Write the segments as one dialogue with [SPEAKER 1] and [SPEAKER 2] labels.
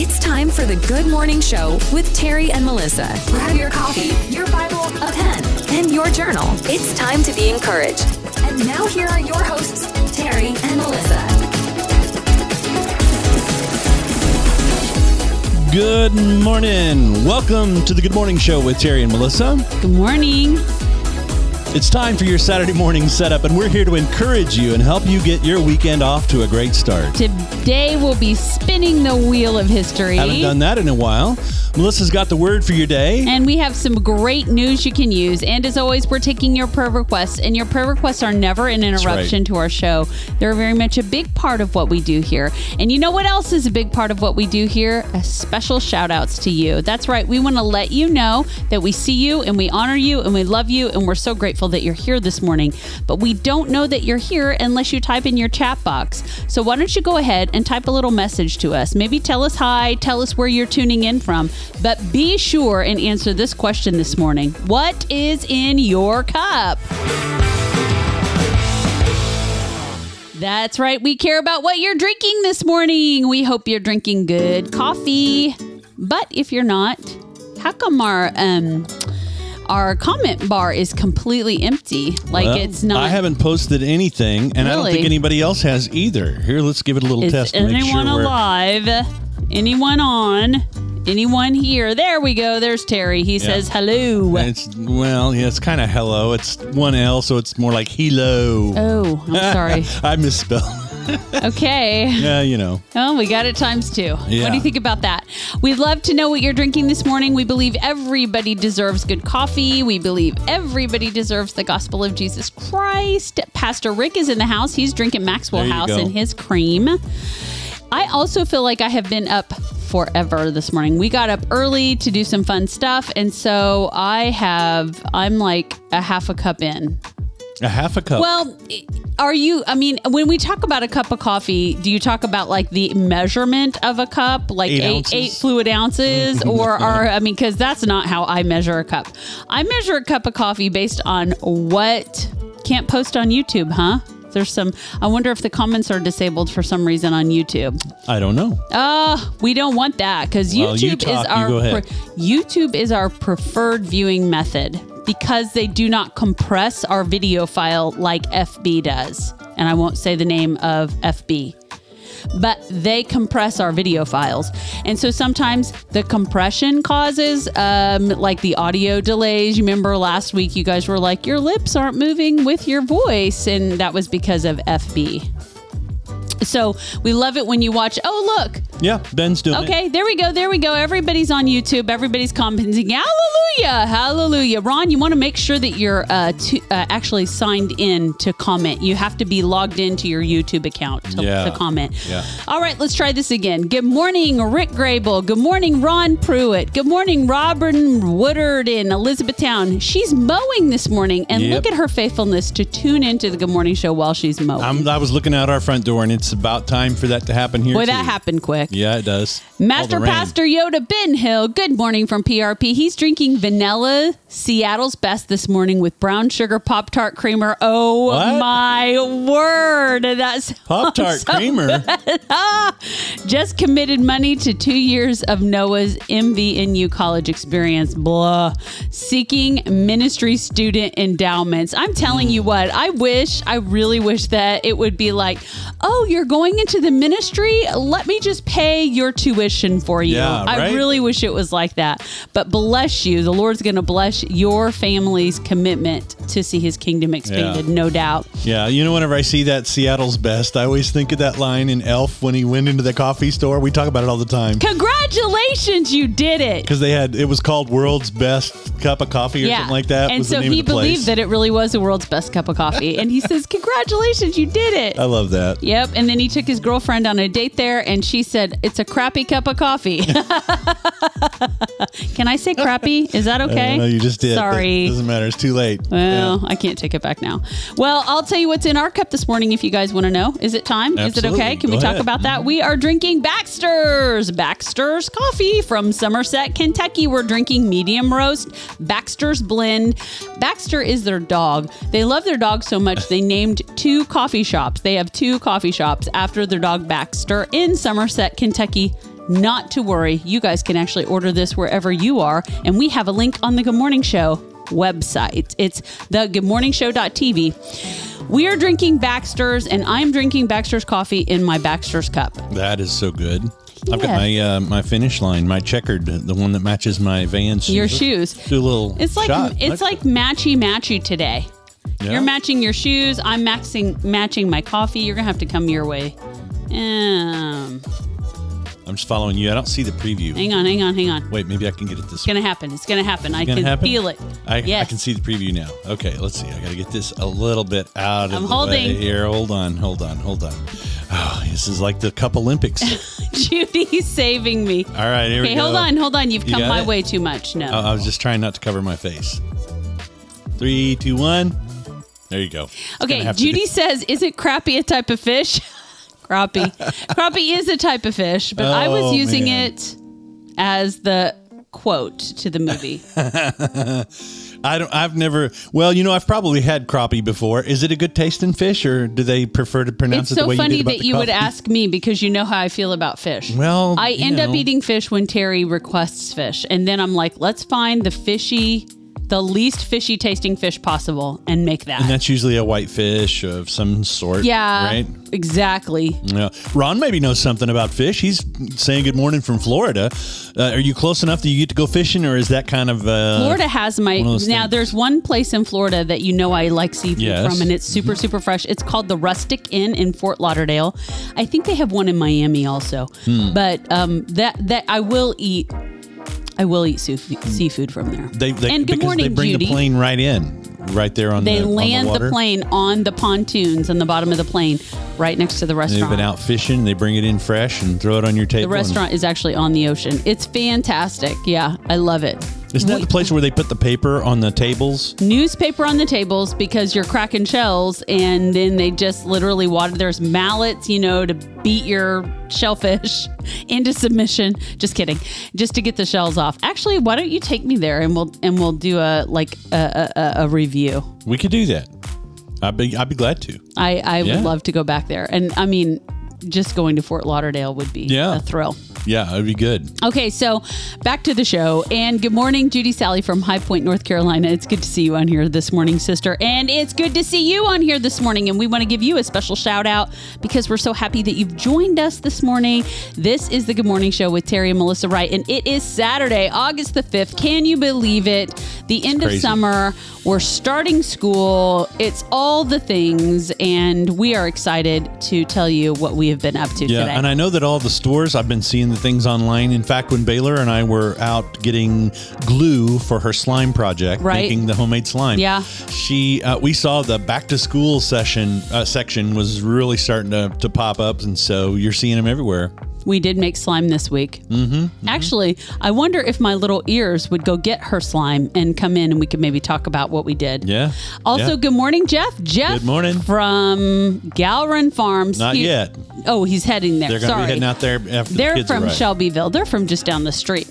[SPEAKER 1] It's time for the Good Morning Show with Terry and Melissa. Grab your coffee, your Bible, a pen, and your journal. It's time to be encouraged. And now here are your hosts, Terry and Melissa.
[SPEAKER 2] Good morning. Welcome to the Good Morning Show with Terry and Melissa.
[SPEAKER 3] Good morning.
[SPEAKER 2] It's time for your Saturday morning setup, and we're here to encourage you and help you get your weekend off to a great start.
[SPEAKER 3] Today we'll be spinning the wheel of history.
[SPEAKER 2] Haven't done that in a while. Melissa's got the word for your day.
[SPEAKER 3] And we have some great news you can use. And as always, we're taking your prayer requests. And your prayer requests are never an interruption
[SPEAKER 2] right.
[SPEAKER 3] to our show. They're very much a big part of what we do here. And you know what else is a big part of what we do here? A special shout outs to you. That's right. We want to let you know that we see you and we honor you and we love you. And we're so grateful that you're here this morning. But we don't know that you're here unless you type in your chat box. So why don't you go ahead and type a little message to us? Maybe tell us hi, tell us where you're tuning in from. But be sure and answer this question this morning What is in your cup? That's right. We care about what you're drinking this morning. We hope you're drinking good coffee. But if you're not, how come our um our comment bar is completely empty? Like
[SPEAKER 2] Well,
[SPEAKER 3] it's not
[SPEAKER 2] I haven't posted anything, and I don't think anybody else has either. Here, let's give it a little
[SPEAKER 3] Is
[SPEAKER 2] test to make
[SPEAKER 3] anyone
[SPEAKER 2] sure
[SPEAKER 3] alive? Anyone on? Anyone here? There we go. There's Terry. He says hello.
[SPEAKER 2] It's well, yeah, it's kind of hello. It's one L, so it's more like hello.
[SPEAKER 3] Oh, I'm sorry.
[SPEAKER 2] I misspelled.
[SPEAKER 3] Okay.
[SPEAKER 2] yeah, you know.
[SPEAKER 3] Oh, we got it times two. What do you think about that? We'd love to know what you're drinking this morning. We believe everybody deserves good coffee. We believe everybody deserves the gospel of Jesus Christ. Pastor Rick is in the house. He's drinking Maxwell House
[SPEAKER 2] go.
[SPEAKER 3] and his cream. I also feel like I have been up forever this morning. We got up early to do some fun stuff. And so I have, I'm like a half a cup in.
[SPEAKER 2] A half a cup.
[SPEAKER 3] Well, are you? I mean, when we talk about a cup of coffee, do you talk about like the measurement of a cup, like
[SPEAKER 2] Eight
[SPEAKER 3] eight eight fluid ounces, or are I mean, because that's not how I measure a cup. I measure a cup of coffee based on what can't post on YouTube, huh? There's some. I wonder if the comments are disabled for some reason on YouTube.
[SPEAKER 2] I don't know.
[SPEAKER 3] Uh, we don't want that because
[SPEAKER 2] Well, you
[SPEAKER 3] YouTube
[SPEAKER 2] talk,
[SPEAKER 3] is
[SPEAKER 2] you
[SPEAKER 3] our
[SPEAKER 2] go ahead.
[SPEAKER 3] YouTube is our preferred viewing method because they do not compress our video file like FB does. And I won't say the name of FB. But they compress our video files. And so sometimes the compression causes um, like the audio delays. You remember last week you guys were like, your lips aren't moving with your voice. And that was because of FB. So we love it when you watch. Oh, look.
[SPEAKER 2] Yeah, Ben's doing it.
[SPEAKER 3] Okay, there we go. There we go. Everybody's on YouTube. Everybody's commenting. Hallelujah. Hallelujah. Ron, you want to make sure that you're uh, to, uh, actually signed in to comment. You have to be logged into your YouTube account to,
[SPEAKER 2] Yeah.
[SPEAKER 3] to comment.
[SPEAKER 2] Yeah.
[SPEAKER 3] All right, let's try this again. Good morning, Rick Grable. Good morning, Ron Pruitt. Good morning, Robin Woodard in Elizabethtown. She's mowing this morning, and
[SPEAKER 2] Yep.
[SPEAKER 3] look at her faithfulness to tune into the Good Morning Show while she's mowing.
[SPEAKER 2] I'm, I was looking out our front door, and it's about time for that to happen here.
[SPEAKER 3] Boy,
[SPEAKER 2] too.
[SPEAKER 3] that happened quick.
[SPEAKER 2] Yeah, it does.
[SPEAKER 3] Master
[SPEAKER 2] All the rain.
[SPEAKER 3] Pastor Yoda Ben Hill, good morning from PRP. He's drinking vanilla Seattle's best this morning with brown sugar Pop Tart creamer. Oh
[SPEAKER 2] What?
[SPEAKER 3] my word. That's
[SPEAKER 2] Pop Tart creamer. Ah.
[SPEAKER 3] just committed money to two years of Noah's MVNU college experience. Blah. Seeking ministry student endowments. I'm telling you what, I wish, I really wish that it would be like, oh, you're going into the ministry? Let me just pay your tuition for you.
[SPEAKER 2] Yeah, right?
[SPEAKER 3] I really wish it was like that. But bless you. The Lord's going to bless your family's commitment to see his kingdom expanded,
[SPEAKER 2] Yeah.
[SPEAKER 3] no doubt.
[SPEAKER 2] Yeah, you know, whenever I see that Seattle's best, I always think of that line in Elf when he went into the coffee store. We talk about it all the time
[SPEAKER 3] Congratulations, you did it.
[SPEAKER 2] because they had it was called World's Best Cup of Coffee or something like that.
[SPEAKER 3] And so he believed that it really was the world's best cup of coffee. And he says, Congratulations, you did it.
[SPEAKER 2] I love that.
[SPEAKER 3] Yep. And then he took his girlfriend on a date there and she said, It's a crappy cup of coffee. Can I say crappy? Is that okay?
[SPEAKER 2] No, you just did.
[SPEAKER 3] Sorry.
[SPEAKER 2] Doesn't matter. It's too late.
[SPEAKER 3] Well, I can't take it back now. Well, I'll tell you what's in our cup this morning if you guys want to know. Is it time? Is it okay? Can we talk
[SPEAKER 2] ahead.
[SPEAKER 3] about that? We are drinking Baxter's. Baxter's coffee from Somerset, Kentucky. We're drinking medium roast Baxter's blend. Baxter is their dog. They love their dog so much they named two coffee shops. They have two coffee shops after their dog Baxter in Somerset, Kentucky. not to worry. You guys can actually order this wherever you are. And we have a link on the Good Morning Show website. It's the goodmorningshow.tv. We are drinking Baxter's, and I'm drinking Baxter's coffee in my Baxter's cup.
[SPEAKER 2] That is so good. I've got my uh, my finish line, my checkered, the one that matches my Vans.
[SPEAKER 3] Your
[SPEAKER 2] shoes. Do a little.
[SPEAKER 3] It's like
[SPEAKER 2] shot.
[SPEAKER 3] it's like matchy matchy today.
[SPEAKER 2] Yeah.
[SPEAKER 3] You're matching your shoes. I'm maxing matching my coffee. You're gonna have to come your way. Um,
[SPEAKER 2] I'm just following you. I don't see the preview.
[SPEAKER 3] hang on, hang on, hang on.
[SPEAKER 2] Wait, maybe I can get it this
[SPEAKER 3] It's gonna happen. It's gonna happen. I
[SPEAKER 2] gonna
[SPEAKER 3] can
[SPEAKER 2] happen?
[SPEAKER 3] feel it.
[SPEAKER 2] I, I can see the preview now. Okay, let's see. I got to get this a little bit out of
[SPEAKER 3] I'm
[SPEAKER 2] the
[SPEAKER 3] holding.
[SPEAKER 2] way here. Hold on, hold on, hold on. Oh, this is like the Cup Olympics.
[SPEAKER 3] Judy's saving me.
[SPEAKER 2] All right, here
[SPEAKER 3] Okay,
[SPEAKER 2] we go.
[SPEAKER 3] Okay, hold on, hold on. You've
[SPEAKER 2] You
[SPEAKER 3] come
[SPEAKER 2] got
[SPEAKER 3] my
[SPEAKER 2] it?
[SPEAKER 3] way too much. No.
[SPEAKER 2] Oh, I was just trying not to cover my face. Three, two, one. There you go.
[SPEAKER 3] Okay,
[SPEAKER 2] have to
[SPEAKER 3] Judy says, "Isn't crappie a type of fish?" crappie. crappie is a type of fish, but I was
[SPEAKER 2] Oh,
[SPEAKER 3] using
[SPEAKER 2] man.
[SPEAKER 3] it as the quote to the movie.
[SPEAKER 2] I don't. I've never. Well, you know, I've probably had crappie before. Is it a good tasting fish, or do they prefer to pronounce
[SPEAKER 3] It's
[SPEAKER 2] it the
[SPEAKER 3] so
[SPEAKER 2] way
[SPEAKER 3] funny
[SPEAKER 2] you did about
[SPEAKER 3] that
[SPEAKER 2] the
[SPEAKER 3] you would ask me because you know how I feel about fish.
[SPEAKER 2] Well,
[SPEAKER 3] I
[SPEAKER 2] you
[SPEAKER 3] end up eating fish when Terry requests fish. And then I'm like, let's find the fishy, the least fishy tasting fish possible and make that.
[SPEAKER 2] And that's usually a white fish of some sort.
[SPEAKER 3] yeah,
[SPEAKER 2] Right.
[SPEAKER 3] exactly.
[SPEAKER 2] Yeah. Ron maybe knows something about fish. He's saying good morning from Florida. Uh, are you close enough that you get to go fishing, or is that kind of uh,
[SPEAKER 3] Florida has my
[SPEAKER 2] one of those
[SPEAKER 3] now.
[SPEAKER 2] things.
[SPEAKER 3] There's one place in Florida that you know I like seafood
[SPEAKER 2] Yes. Mm-hmm.
[SPEAKER 3] from, and it's super super fresh. It's called the Rustic Inn in Fort Lauderdale. I think they have one in Miami also.
[SPEAKER 2] Hmm.
[SPEAKER 3] But um, that that I will eat. I will eat seafood, seafood from there.
[SPEAKER 2] They, they
[SPEAKER 3] and good morning,
[SPEAKER 2] they bring
[SPEAKER 3] Judy.
[SPEAKER 2] the plane right in, right there on
[SPEAKER 3] They
[SPEAKER 2] the on
[SPEAKER 3] land
[SPEAKER 2] the,
[SPEAKER 3] the, plane on the pontoons on the bottom of the plane, right next to the restaurant.
[SPEAKER 2] They've been out fishing. They bring it in fresh and throw it on your table.
[SPEAKER 3] the
[SPEAKER 2] and-
[SPEAKER 3] restaurant is actually on the ocean. It's fantastic. Yeah, I love it.
[SPEAKER 2] Isn't that the place where they put the paper on the tables?
[SPEAKER 3] newspaper on the tables because you're cracking shells and then they just literally water there's mallets you know to beat your shellfish into submission just kidding just to get the shells off actually why don't you take me there and we'll and we'll do a like a, a, a review
[SPEAKER 2] We could do that. I'd be I'd be glad to.
[SPEAKER 3] i i
[SPEAKER 2] Yeah.
[SPEAKER 3] would love to go back there and i mean just going to fort lauderdale would be
[SPEAKER 2] Yeah.
[SPEAKER 3] a thrill
[SPEAKER 2] Yeah, it'd be good.
[SPEAKER 3] Okay, so back to the show. And good morning, Judy Sally from High Point, North Carolina. It's good to see you on here this morning, sister. And it's good to see you on here this morning. And we want to give you a special shout out because we're so happy that you've joined us this morning. This is the Good Morning Show with Terry and Melissa Wright. And it is Saturday, August the 5th. Can you believe it? The end of summer. We're starting school. It's all the things. And we are excited to tell you what we have been up to
[SPEAKER 2] Yeah,
[SPEAKER 3] today.
[SPEAKER 2] and I know that all the stores I've been seeing things online. In fact, when Baylor and I were out getting glue for her slime project,
[SPEAKER 3] Right.
[SPEAKER 2] making the homemade slime,
[SPEAKER 3] Yeah.
[SPEAKER 2] she uh, we saw the back to school session uh, section was really starting to, to pop up, and so you're seeing them everywhere.
[SPEAKER 3] We did make slime this week. Mm-hmm, Actually, I wonder if my little ears would go get her slime and come in and we could maybe talk about what we did.
[SPEAKER 2] Yeah.
[SPEAKER 3] Also,
[SPEAKER 2] Yeah.
[SPEAKER 3] good morning, Jeff. Jeff.
[SPEAKER 2] Good morning.
[SPEAKER 3] From Gallrein Farms.
[SPEAKER 2] Not
[SPEAKER 3] He-
[SPEAKER 2] yet.
[SPEAKER 3] Oh, he's heading there.
[SPEAKER 2] They're going to be heading out there after the
[SPEAKER 3] They're
[SPEAKER 2] kids
[SPEAKER 3] from.
[SPEAKER 2] Mm-hmm.
[SPEAKER 3] Shelbyville. They're from just down the street.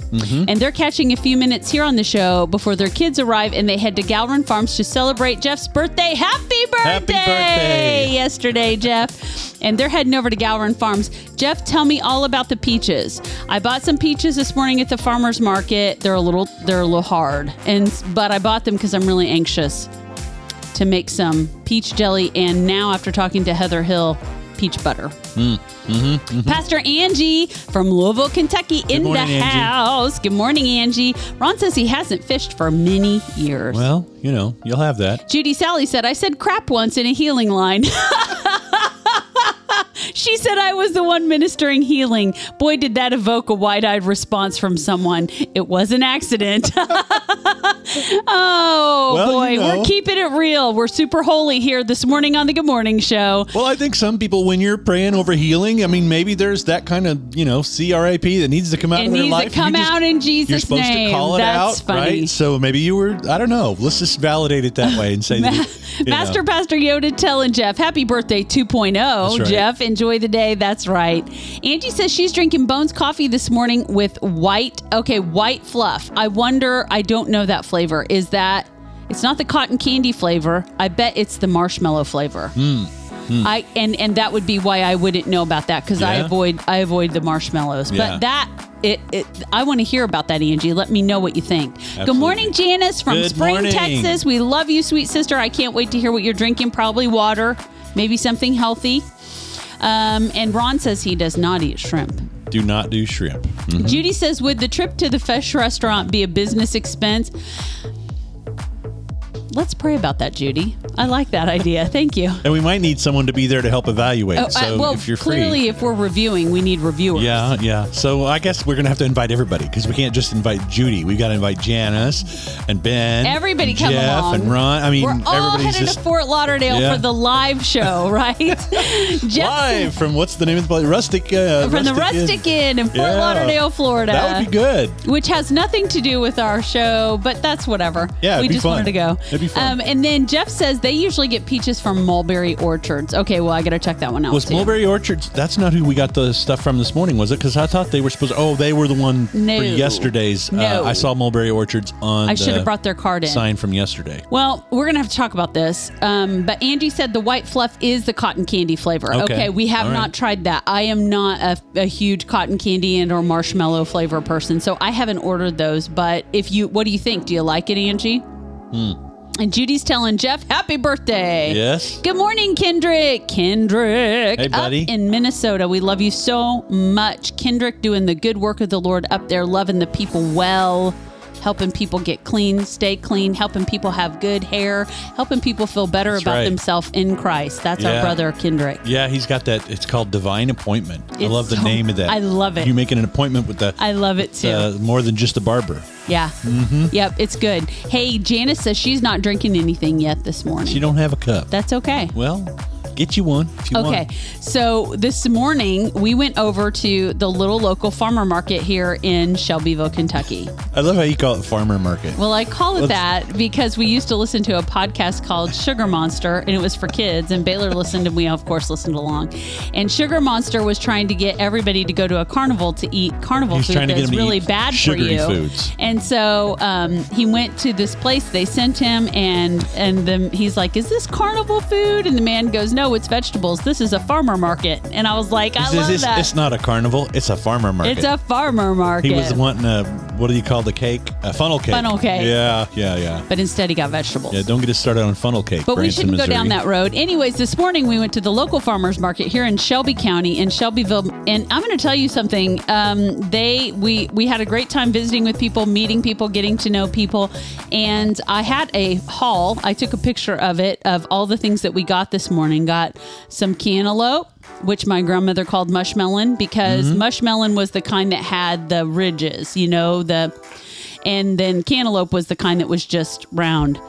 [SPEAKER 3] And they're catching a few minutes here on the show before their kids arrive and they head to Gallrein Farms to celebrate Jeff's birthday. Happy birthday!
[SPEAKER 2] Happy birthday!
[SPEAKER 3] Yesterday, Jeff. And they're heading over to Gallrein Farms. Jeff, tell me all about the peaches. I bought some peaches this morning at the farmers market. They're a little they're a little hard. And but I bought them because I'm really anxious to make some peach jelly and now after talking to Heather Hill, peach butter. Mm, mm-hmm, mm-hmm. Pastor Angie from Louisville, Kentucky in the
[SPEAKER 2] morning, Angie.
[SPEAKER 3] house. Good morning, Angie. Ron says he hasn't fished for many years.
[SPEAKER 2] Well, you know, you'll have that.
[SPEAKER 3] Judy Sally said, I said crap once in a healing line. she said I was the one ministering healing. Boy, did that evoke a wide eyed response from someone. It was an accident. oh,
[SPEAKER 2] Well,
[SPEAKER 3] boy.
[SPEAKER 2] you know.
[SPEAKER 3] We're keeping it real. We're super holy here this morning on the Good Morning Show.
[SPEAKER 2] Well, I think some people, when you're praying over healing, I mean, maybe there's that kind of, you know, CRAP that needs to come out
[SPEAKER 3] It
[SPEAKER 2] of their
[SPEAKER 3] needs to
[SPEAKER 2] life.
[SPEAKER 3] Come
[SPEAKER 2] just-
[SPEAKER 3] out in Jesus'
[SPEAKER 2] You're supposed
[SPEAKER 3] name.
[SPEAKER 2] to call it
[SPEAKER 3] That's
[SPEAKER 2] out,
[SPEAKER 3] funny.
[SPEAKER 2] right? So maybe you were, I don't know. Let's just validate it that way and say that. you know.
[SPEAKER 3] Master Pastor Yoda telling Jeff, happy birthday 2.0.
[SPEAKER 2] right.
[SPEAKER 3] Jeff, enjoy the day. That's right. Angie says she's drinking Bones coffee this morning with white, okay, white fluff. I wonder, I don't know that flavor. Is that, it's not the cotton candy flavor. I bet it's the marshmallow flavor.
[SPEAKER 2] Hmm.
[SPEAKER 3] I and and that would be why I wouldn't know about that because I avoid I avoid the marshmallows.
[SPEAKER 2] Yeah.
[SPEAKER 3] But that it, it I want to hear about that, Angie. Let me know what you think. Good morning, Janice from
[SPEAKER 2] Good
[SPEAKER 3] Spring,
[SPEAKER 2] morning.
[SPEAKER 3] Texas. We love you, sweet sister. I can't wait to hear what you're drinking. Probably water, maybe something healthy. Um, and Ron says he does not eat shrimp.
[SPEAKER 2] Do not do shrimp. Mhm.
[SPEAKER 3] Judy says, would the trip to the fish restaurant be a business expense? Let's pray about that, Judy. I like that idea. Thank you.
[SPEAKER 2] And we might need someone to be there to help evaluate.
[SPEAKER 3] Oh,
[SPEAKER 2] so
[SPEAKER 3] uh, well,
[SPEAKER 2] if you're
[SPEAKER 3] clearly,
[SPEAKER 2] free.
[SPEAKER 3] if we're reviewing, we need reviewers.
[SPEAKER 2] Yeah, yeah. So I guess we're gonna have to invite everybody because we can't just invite Judy. We've got to invite Janice and Ben.
[SPEAKER 3] Everybody
[SPEAKER 2] and
[SPEAKER 3] come
[SPEAKER 2] Jeff
[SPEAKER 3] along.
[SPEAKER 2] and Ron. I mean,
[SPEAKER 3] We're all headed
[SPEAKER 2] just
[SPEAKER 3] to Fort Lauderdale
[SPEAKER 2] Yeah.
[SPEAKER 3] for the live show, right? Jeff,
[SPEAKER 2] live from what's the name of the place? Rustic. Uh,
[SPEAKER 3] from the
[SPEAKER 2] Inn.
[SPEAKER 3] Rustic Inn in Fort
[SPEAKER 2] Yeah.
[SPEAKER 3] Lauderdale, Florida.
[SPEAKER 2] That would be good.
[SPEAKER 3] Which has nothing to do with our show, but that's whatever.
[SPEAKER 2] Yeah,
[SPEAKER 3] we just
[SPEAKER 2] fun.
[SPEAKER 3] wanted to go.
[SPEAKER 2] Be fun.
[SPEAKER 3] Um, and then Jeff says they usually get peaches from mulberry orchards. Okay, well I got to check that one out.
[SPEAKER 2] Was
[SPEAKER 3] too.
[SPEAKER 2] Mulberry Orchards? That's not who we got the stuff from this morning, was it? Because I thought they were supposed. Oh, they were the one
[SPEAKER 3] No.
[SPEAKER 2] for yesterday's.
[SPEAKER 3] No.
[SPEAKER 2] Uh, I saw Mulberry Orchards on.
[SPEAKER 3] I should
[SPEAKER 2] the
[SPEAKER 3] have brought their card in.
[SPEAKER 2] sign from yesterday.
[SPEAKER 3] Well, we're gonna have to talk about this. Um, but Angie said the white fluff is the cotton candy flavor.
[SPEAKER 2] Okay.
[SPEAKER 3] we have
[SPEAKER 2] right.
[SPEAKER 3] not tried that. I am not a, a huge cotton candy and or marshmallow flavor person, so I haven't ordered those. But if you, what do you think? Do you like it, Angie? And Judy's telling Jeff, "Happy birthday!"
[SPEAKER 2] Yes.
[SPEAKER 3] Good morning, Kendrick. Kendrick.
[SPEAKER 2] Hey, buddy.
[SPEAKER 3] Up in Minnesota. We love you so much. Kendrick doing the good work of the Lord up there, loving the people well, helping people get clean, stay clean, helping people have good hair, helping people feel better
[SPEAKER 2] That's
[SPEAKER 3] about
[SPEAKER 2] right.
[SPEAKER 3] themselves in Christ. That's our brother, Kendrick.
[SPEAKER 2] Yeah, he's got that. It's called Divine Appointment. I love the
[SPEAKER 3] so-
[SPEAKER 2] name of that.
[SPEAKER 3] I love it.
[SPEAKER 2] You making an appointment with the
[SPEAKER 3] I love it too.
[SPEAKER 2] uh, more than just a barber.
[SPEAKER 3] yeah.
[SPEAKER 2] Mm-hmm.
[SPEAKER 3] Yep, it's good. Hey, Janice says she's not drinking anything yet this morning.
[SPEAKER 2] She don't have a cup.
[SPEAKER 3] That's okay.
[SPEAKER 2] well, get you one if you
[SPEAKER 3] Okay,
[SPEAKER 2] want.
[SPEAKER 3] so this morning we went over to the little local farmer market here in Shelbyville, Kentucky.
[SPEAKER 2] I love how you call it farmer market.
[SPEAKER 3] Well, I call it
[SPEAKER 2] Let's-
[SPEAKER 3] that because we used to listen to a podcast called Sugar Monster, and it was for kids. And Baylor listened, and we of course listened along. And Sugar Monster was trying to get everybody to go to a carnival to eat carnival
[SPEAKER 2] He's
[SPEAKER 3] food
[SPEAKER 2] trying to get
[SPEAKER 3] that's really bad for you.
[SPEAKER 2] foods.
[SPEAKER 3] And so um, he went to this place. They sent him, and and then he's like, "Is this carnival food?" And the man goes, "No, it's vegetables. This is a farmer market." And I was like, "I
[SPEAKER 2] It's-
[SPEAKER 3] love
[SPEAKER 2] it's,
[SPEAKER 3] that."
[SPEAKER 2] it's not a carnival. It's a farmer market.
[SPEAKER 3] It's a farmer market.
[SPEAKER 2] He was wanting a what do you call the cake? A funnel cake.
[SPEAKER 3] Funnel cake.
[SPEAKER 2] Yeah, yeah, yeah.
[SPEAKER 3] but instead he got vegetables.
[SPEAKER 2] Yeah, don't get us started on funnel cake.
[SPEAKER 3] But we
[SPEAKER 2] Branson,
[SPEAKER 3] shouldn't go down that road. Anyways, this morning we went to the local farmers market here in Shelby County in Shelbyville, and I'm going to tell you something. Um, they we we had a great time visiting with people, meeting people, getting to know people, and I had a haul. I took a picture of it of all the things that we got this morning. Got some cantaloupe. Which my grandmother called mushmelon because mushmelon was the kind that had the ridges, you know, the, and then cantaloupe was the kind that was just round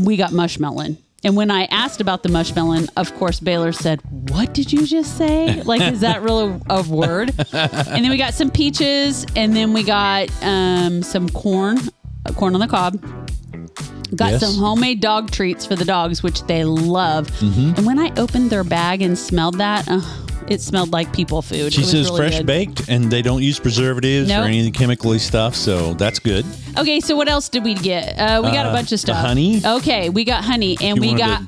[SPEAKER 3] we got mushmelon. And when I asked about the mushmelon, of course, Baylor said, What did you just say? Like, is that really a word? And then we got some peaches, and then we got um, some corn, corn on the cob. Got
[SPEAKER 2] Yes.
[SPEAKER 3] some homemade dog treats for the dogs, which they love.
[SPEAKER 2] Mm-hmm.
[SPEAKER 3] And when I opened their bag and smelled that, uh, it smelled like people food.
[SPEAKER 2] She
[SPEAKER 3] it
[SPEAKER 2] says
[SPEAKER 3] really
[SPEAKER 2] fresh
[SPEAKER 3] good.
[SPEAKER 2] baked, and they don't use preservatives
[SPEAKER 3] Nope.
[SPEAKER 2] or any of the chemically stuff, so that's good.
[SPEAKER 3] Okay, so what else did we get? Uh, we got a
[SPEAKER 2] Uh,
[SPEAKER 3] bunch of stuff.
[SPEAKER 2] honey.
[SPEAKER 3] Okay, we got honey and
[SPEAKER 2] You
[SPEAKER 3] we got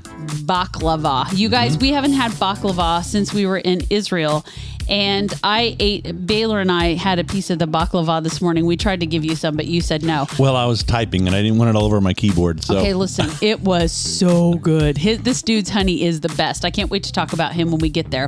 [SPEAKER 3] baklava. You guys,
[SPEAKER 2] Mm-hmm.
[SPEAKER 3] we haven't had baklava since we were in Israel. And I ate, Baylor and I had a piece of the baklava this morning. We tried to give you some, but you said no.
[SPEAKER 2] Well, I was typing, and I didn't want it all over my keyboard. So
[SPEAKER 3] Okay, listen, it was so good. His, this dude's honey is the best. I can't wait to talk about him when we get there.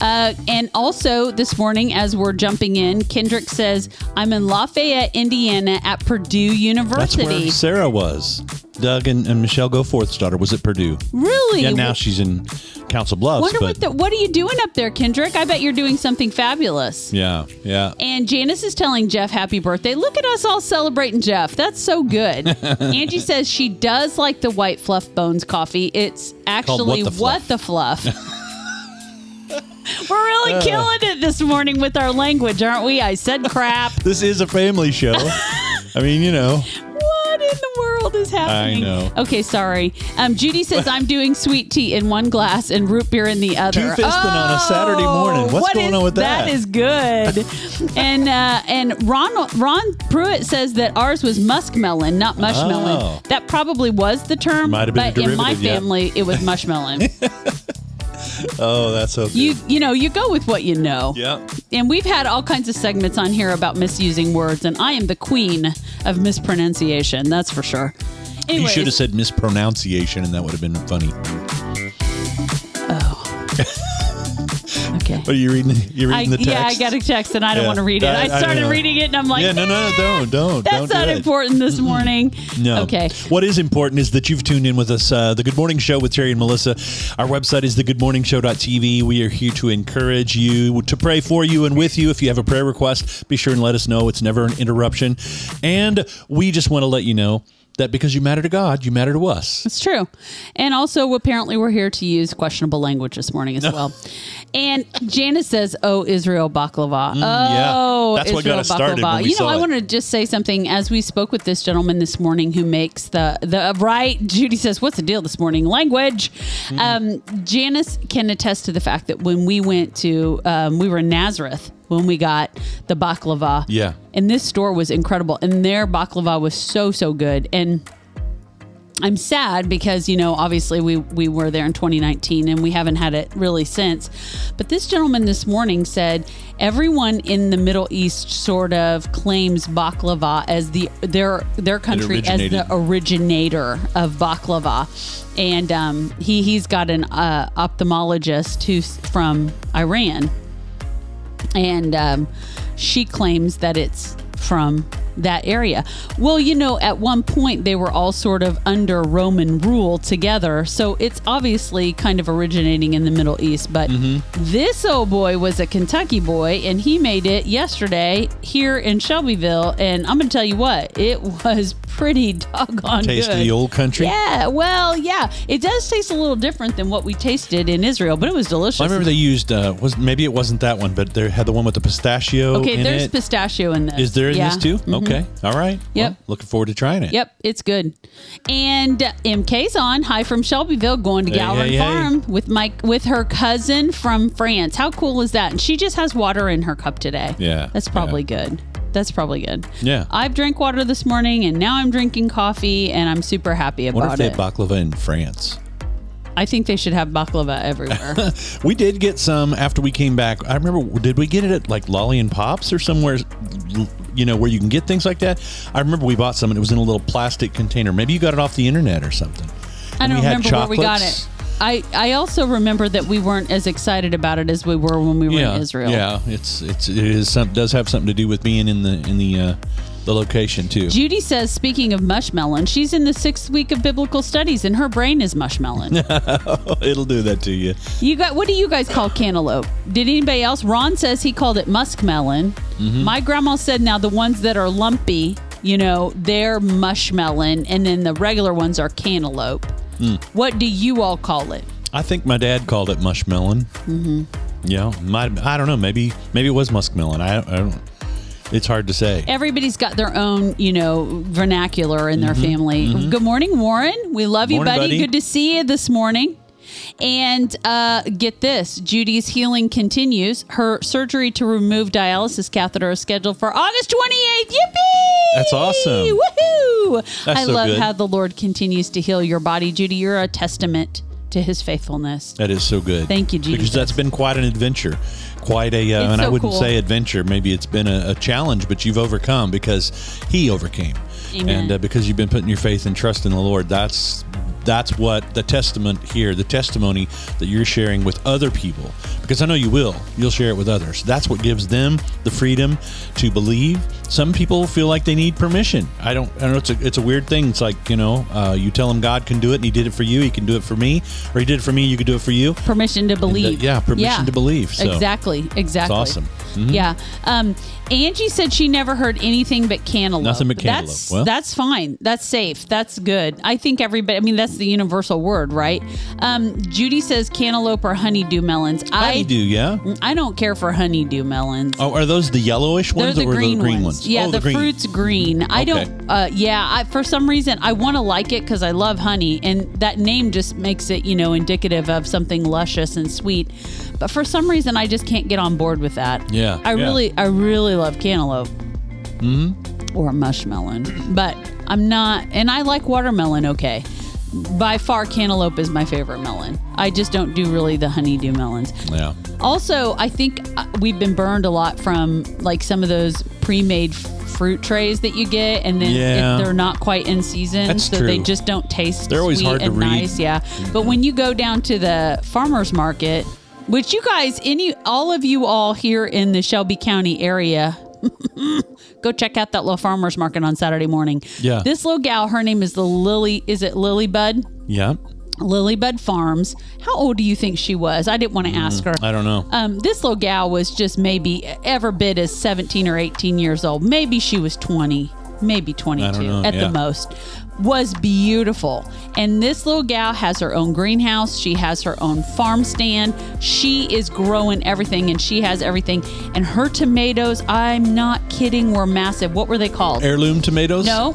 [SPEAKER 3] Uh, and also, this morning, as we're jumping in, Kendrick says, I'm in Lafayette, Indiana at Purdue University.
[SPEAKER 2] that's where Sarah was. Doug and, and Michelle Goforth's daughter was at Purdue.
[SPEAKER 3] really?
[SPEAKER 2] Yeah, now she's in Council Bluffs.
[SPEAKER 3] Wonder
[SPEAKER 2] but
[SPEAKER 3] what the, what are you doing up there, Kendrick? I bet you're doing something fabulous.
[SPEAKER 2] yeah, yeah.
[SPEAKER 3] And Janice is telling Jeff happy birthday. Look at us all celebrating Jeff. That's so good. Angie says she does like the white fluff bones coffee. It's actually
[SPEAKER 2] What the
[SPEAKER 3] what the fluff. We're really killing it this morning with our language, aren't we? I said crap.
[SPEAKER 2] This is a family show. I mean, you know,
[SPEAKER 3] what in the world is happening?
[SPEAKER 2] know.
[SPEAKER 3] Okay, sorry. Um, Judy says I'm doing sweet tea in one glass and root beer in the other.
[SPEAKER 2] Two-fisting on a Saturday morning. What's
[SPEAKER 3] what
[SPEAKER 2] going
[SPEAKER 3] is-
[SPEAKER 2] on with that?
[SPEAKER 3] That is good. and uh, and Ron Ron Pruitt says that ours was muskmelon, not mushmelon.
[SPEAKER 2] Oh.
[SPEAKER 3] That probably was the term,
[SPEAKER 2] Might have been a
[SPEAKER 3] but in my
[SPEAKER 2] derivative, yeah.
[SPEAKER 3] family it was mushmelon.
[SPEAKER 2] Oh, that's okay.
[SPEAKER 3] You you know you go with what you know.
[SPEAKER 2] yeah.
[SPEAKER 3] And we've had all kinds of segments on here about misusing words, and I am the queen of mispronunciation. That's for sure.
[SPEAKER 2] You should have said mispronunciation, and that would have been funny. Are you reading? You're
[SPEAKER 3] I,
[SPEAKER 2] reading the text.
[SPEAKER 3] yeah, I got a text and I don't
[SPEAKER 2] Yeah.
[SPEAKER 3] want to read it. I,
[SPEAKER 2] I- I
[SPEAKER 3] started
[SPEAKER 2] know.
[SPEAKER 3] reading it and I'm like,
[SPEAKER 2] Yeah, no, no,
[SPEAKER 3] "Eh,
[SPEAKER 2] don't, don't,
[SPEAKER 3] That's
[SPEAKER 2] don't do
[SPEAKER 3] not
[SPEAKER 2] it."
[SPEAKER 3] important this morning.
[SPEAKER 2] No.
[SPEAKER 3] Okay.
[SPEAKER 2] What is important is that you've tuned in with us. Uh, the Good Morning Show with Terry and Melissa. Our website is thegoodmorningshow.tv. We are here to encourage you, to pray for you and with you. If you have a prayer request, be sure and let us know. It's never an interruption. And we just want to let you know that because you matter to God, you matter to us.
[SPEAKER 3] It's true. And also, apparently, we're here to use questionable language this morning as well. and Janice says, Oh, Israel baklava.
[SPEAKER 2] Mm, yeah.
[SPEAKER 3] oh,
[SPEAKER 2] That's what got
[SPEAKER 3] Israel
[SPEAKER 2] us started
[SPEAKER 3] you know, I want to just say something as we spoke with this gentleman this morning who makes the, the right. Judy says, What's the deal this morning? Language.
[SPEAKER 2] Mm.
[SPEAKER 3] Um, Janice can attest to the fact that when we went to, um, we were in Nazareth when we got the baklava.
[SPEAKER 2] Yeah.
[SPEAKER 3] And this store was incredible. And their baklava was so, so good. And I'm sad because you know obviously we we were there in 2019 and we haven't had it really since. But this gentleman this morning said everyone in the Middle East sort of claims baklava as the their their country as the originator of baklava, and um, he he's got an uh, ophthalmologist who's from Iran, and um, she claims that it's from that area. Well, you know, at one point they were all sort of under Roman rule together, so it's obviously kind of originating in the Middle East. But this old boy was a Kentucky boy, and he made it yesterday here in Shelbyville. And I'm going to tell you what, it was pretty doggone
[SPEAKER 2] Taste
[SPEAKER 3] good.
[SPEAKER 2] of the old country.
[SPEAKER 3] Yeah, well, yeah, it does taste a little different than what we tasted in Israel, but it was delicious.
[SPEAKER 2] I remember they used uh, was maybe it wasn't that one, but they had the one with the pistachio.
[SPEAKER 3] Okay,
[SPEAKER 2] in
[SPEAKER 3] there's
[SPEAKER 2] it.
[SPEAKER 3] pistachio in this.
[SPEAKER 2] Is there in
[SPEAKER 3] Yeah.
[SPEAKER 2] this too?
[SPEAKER 3] Mhm.
[SPEAKER 2] Okay, all right.
[SPEAKER 3] Yep.
[SPEAKER 2] Well, looking forward to trying it.
[SPEAKER 3] Yep, it's good. And uh, MK's on. Hi from Shelbyville, going to
[SPEAKER 2] Hey, hey, hey.
[SPEAKER 3] Farm with Mike with her cousin from France. How cool is that? And she just has water in her cup today.
[SPEAKER 2] Yeah,
[SPEAKER 3] that's probably good. That's probably good.
[SPEAKER 2] Yeah.
[SPEAKER 3] I've drank water this morning, and now I'm drinking coffee, and I'm super happy
[SPEAKER 2] wonder
[SPEAKER 3] about
[SPEAKER 2] if they
[SPEAKER 3] it.
[SPEAKER 2] have baklava in France.
[SPEAKER 3] I think they should have baklava everywhere.
[SPEAKER 2] We did get some after we came back. I remember, did we get it at like Lolli and Pops or somewhere, you know, where you can get things like that? I remember we bought some and it was in a little plastic container. Maybe you got it off the internet or something.
[SPEAKER 3] I don't remember where we got it. I, I also remember that we weren't as excited about it as we were when we were
[SPEAKER 2] Yeah,
[SPEAKER 3] in Israel.
[SPEAKER 2] yeah, it's it's it is some does have something to do with being in the in the uh, the location too.
[SPEAKER 3] Judy says, speaking of mushmelon, she's in the sixth week of biblical studies and her brain is mushmelon.
[SPEAKER 2] It'll do that to you.
[SPEAKER 3] you got what do you guys call cantaloupe? Did anybody else? Ron says he called it muskmelon.
[SPEAKER 2] Mm-hmm.
[SPEAKER 3] My grandma said now the ones that are lumpy, you know, they're mushmelon, and then the regular ones are cantaloupe.
[SPEAKER 2] Hmm.
[SPEAKER 3] What do you all call it?
[SPEAKER 2] I think my dad called it mushmelon. Mm-hmm. Yeah, might I don't know. Maybe maybe it was muskmelon. I, I don't. It's hard to say.
[SPEAKER 3] Everybody's got their own, you know, vernacular in their family. Good morning, Warren. We love you,
[SPEAKER 2] Mm-hmm. Morning,
[SPEAKER 3] buddy.
[SPEAKER 2] buddy.
[SPEAKER 3] Good to see you this morning. And uh, get this Judy's healing continues. Her surgery to remove dialysis catheter is scheduled for August 28th. Yippee!
[SPEAKER 2] That's awesome.
[SPEAKER 3] Woohoo!
[SPEAKER 2] That's
[SPEAKER 3] I
[SPEAKER 2] so
[SPEAKER 3] love
[SPEAKER 2] good.
[SPEAKER 3] how the Lord continues to heal your body, Judy. You're a testament to his faithfulness.
[SPEAKER 2] That is so good.
[SPEAKER 3] Thank you,
[SPEAKER 2] Because that's been quite an adventure. Quite a, uh, and I wouldn't
[SPEAKER 3] cool.
[SPEAKER 2] say adventure. Maybe it's been a, a challenge, but you've overcome because He overcame.
[SPEAKER 3] Amen.
[SPEAKER 2] And uh, because you've been putting your faith and trust in the Lord, that's that's what the testament here, the testimony that you're sharing with other people. Because I know you will. You'll share it with others. That's what gives them the freedom to believe. Some people feel like they need permission. I don't. I know it's a it's a weird thing. It's like you know, uh, you tell him God can do it, and He did it for you. He can do it for me, or He did it for me. You could do it for you.
[SPEAKER 3] Permission to believe.
[SPEAKER 2] yeah, permission to believe, so.
[SPEAKER 3] exactly, exactly.
[SPEAKER 2] It's awesome. Mhm.
[SPEAKER 3] Yeah. Um, Angie said she never heard anything but cantaloupe.
[SPEAKER 2] Nothing but cantaloupe.
[SPEAKER 3] That's
[SPEAKER 2] Well.
[SPEAKER 3] that's fine. That's safe. That's good. I think everybody. I mean, that's the universal word, right? Um, Judy says cantaloupe or honeydew melons.
[SPEAKER 2] Honeydew, yeah.
[SPEAKER 3] I I don't care for honeydew melons.
[SPEAKER 2] Oh, are those the yellowish
[SPEAKER 3] They're
[SPEAKER 2] ones
[SPEAKER 3] the
[SPEAKER 2] or
[SPEAKER 3] green,
[SPEAKER 2] the green
[SPEAKER 3] ones.
[SPEAKER 2] ones?
[SPEAKER 3] Yeah,
[SPEAKER 2] oh,
[SPEAKER 3] the,
[SPEAKER 2] green.
[SPEAKER 3] fruit's green. I
[SPEAKER 2] Okay.
[SPEAKER 3] don't. Uh, yeah, I, for some reason I want to like it because I love honey, and that name just makes it, you know, indicative of something luscious and sweet. But for some reason, I just can't get on board with that.
[SPEAKER 2] Yeah,
[SPEAKER 3] I
[SPEAKER 2] yeah.
[SPEAKER 3] really, I really love cantaloupe. Mm-hmm. Or mushmelon, but I'm not, and I like watermelon. Okay, by far cantaloupe is my favorite melon. I just don't do really the honeydew melons.
[SPEAKER 2] Yeah.
[SPEAKER 3] Also, I think uh, we've been burned a lot from like some of those pre-made f- fruit trays that you get, and then it-
[SPEAKER 2] Yeah.
[SPEAKER 3] they're not quite in season,
[SPEAKER 2] That's
[SPEAKER 3] so they just don't taste.
[SPEAKER 2] They're always hard to read.
[SPEAKER 3] nice, yeah. But when you go down to the farmers market, which you guys, any, all of you all here in the Shelby County area. Go check out that little farmers market on Saturday morning.
[SPEAKER 2] Yeah.
[SPEAKER 3] This little gal, her name is the Lily. Is it Lily Bud?
[SPEAKER 2] Yeah.
[SPEAKER 3] Lilybud Farms. How old do you think she was? I didn't want to ask her.
[SPEAKER 2] Mm, I don't know.
[SPEAKER 3] Um, this little gal was just maybe ever bid as 17 or 18 years old. Maybe she was 20, maybe 22 at
[SPEAKER 2] yeah.
[SPEAKER 3] the most. Was beautiful. And this little gal has her own greenhouse. She has her own farm stand. She is growing everything and she has everything. And her tomatoes, I'm not kidding, were massive. What were they called?
[SPEAKER 2] Heirloom tomatoes?
[SPEAKER 3] no,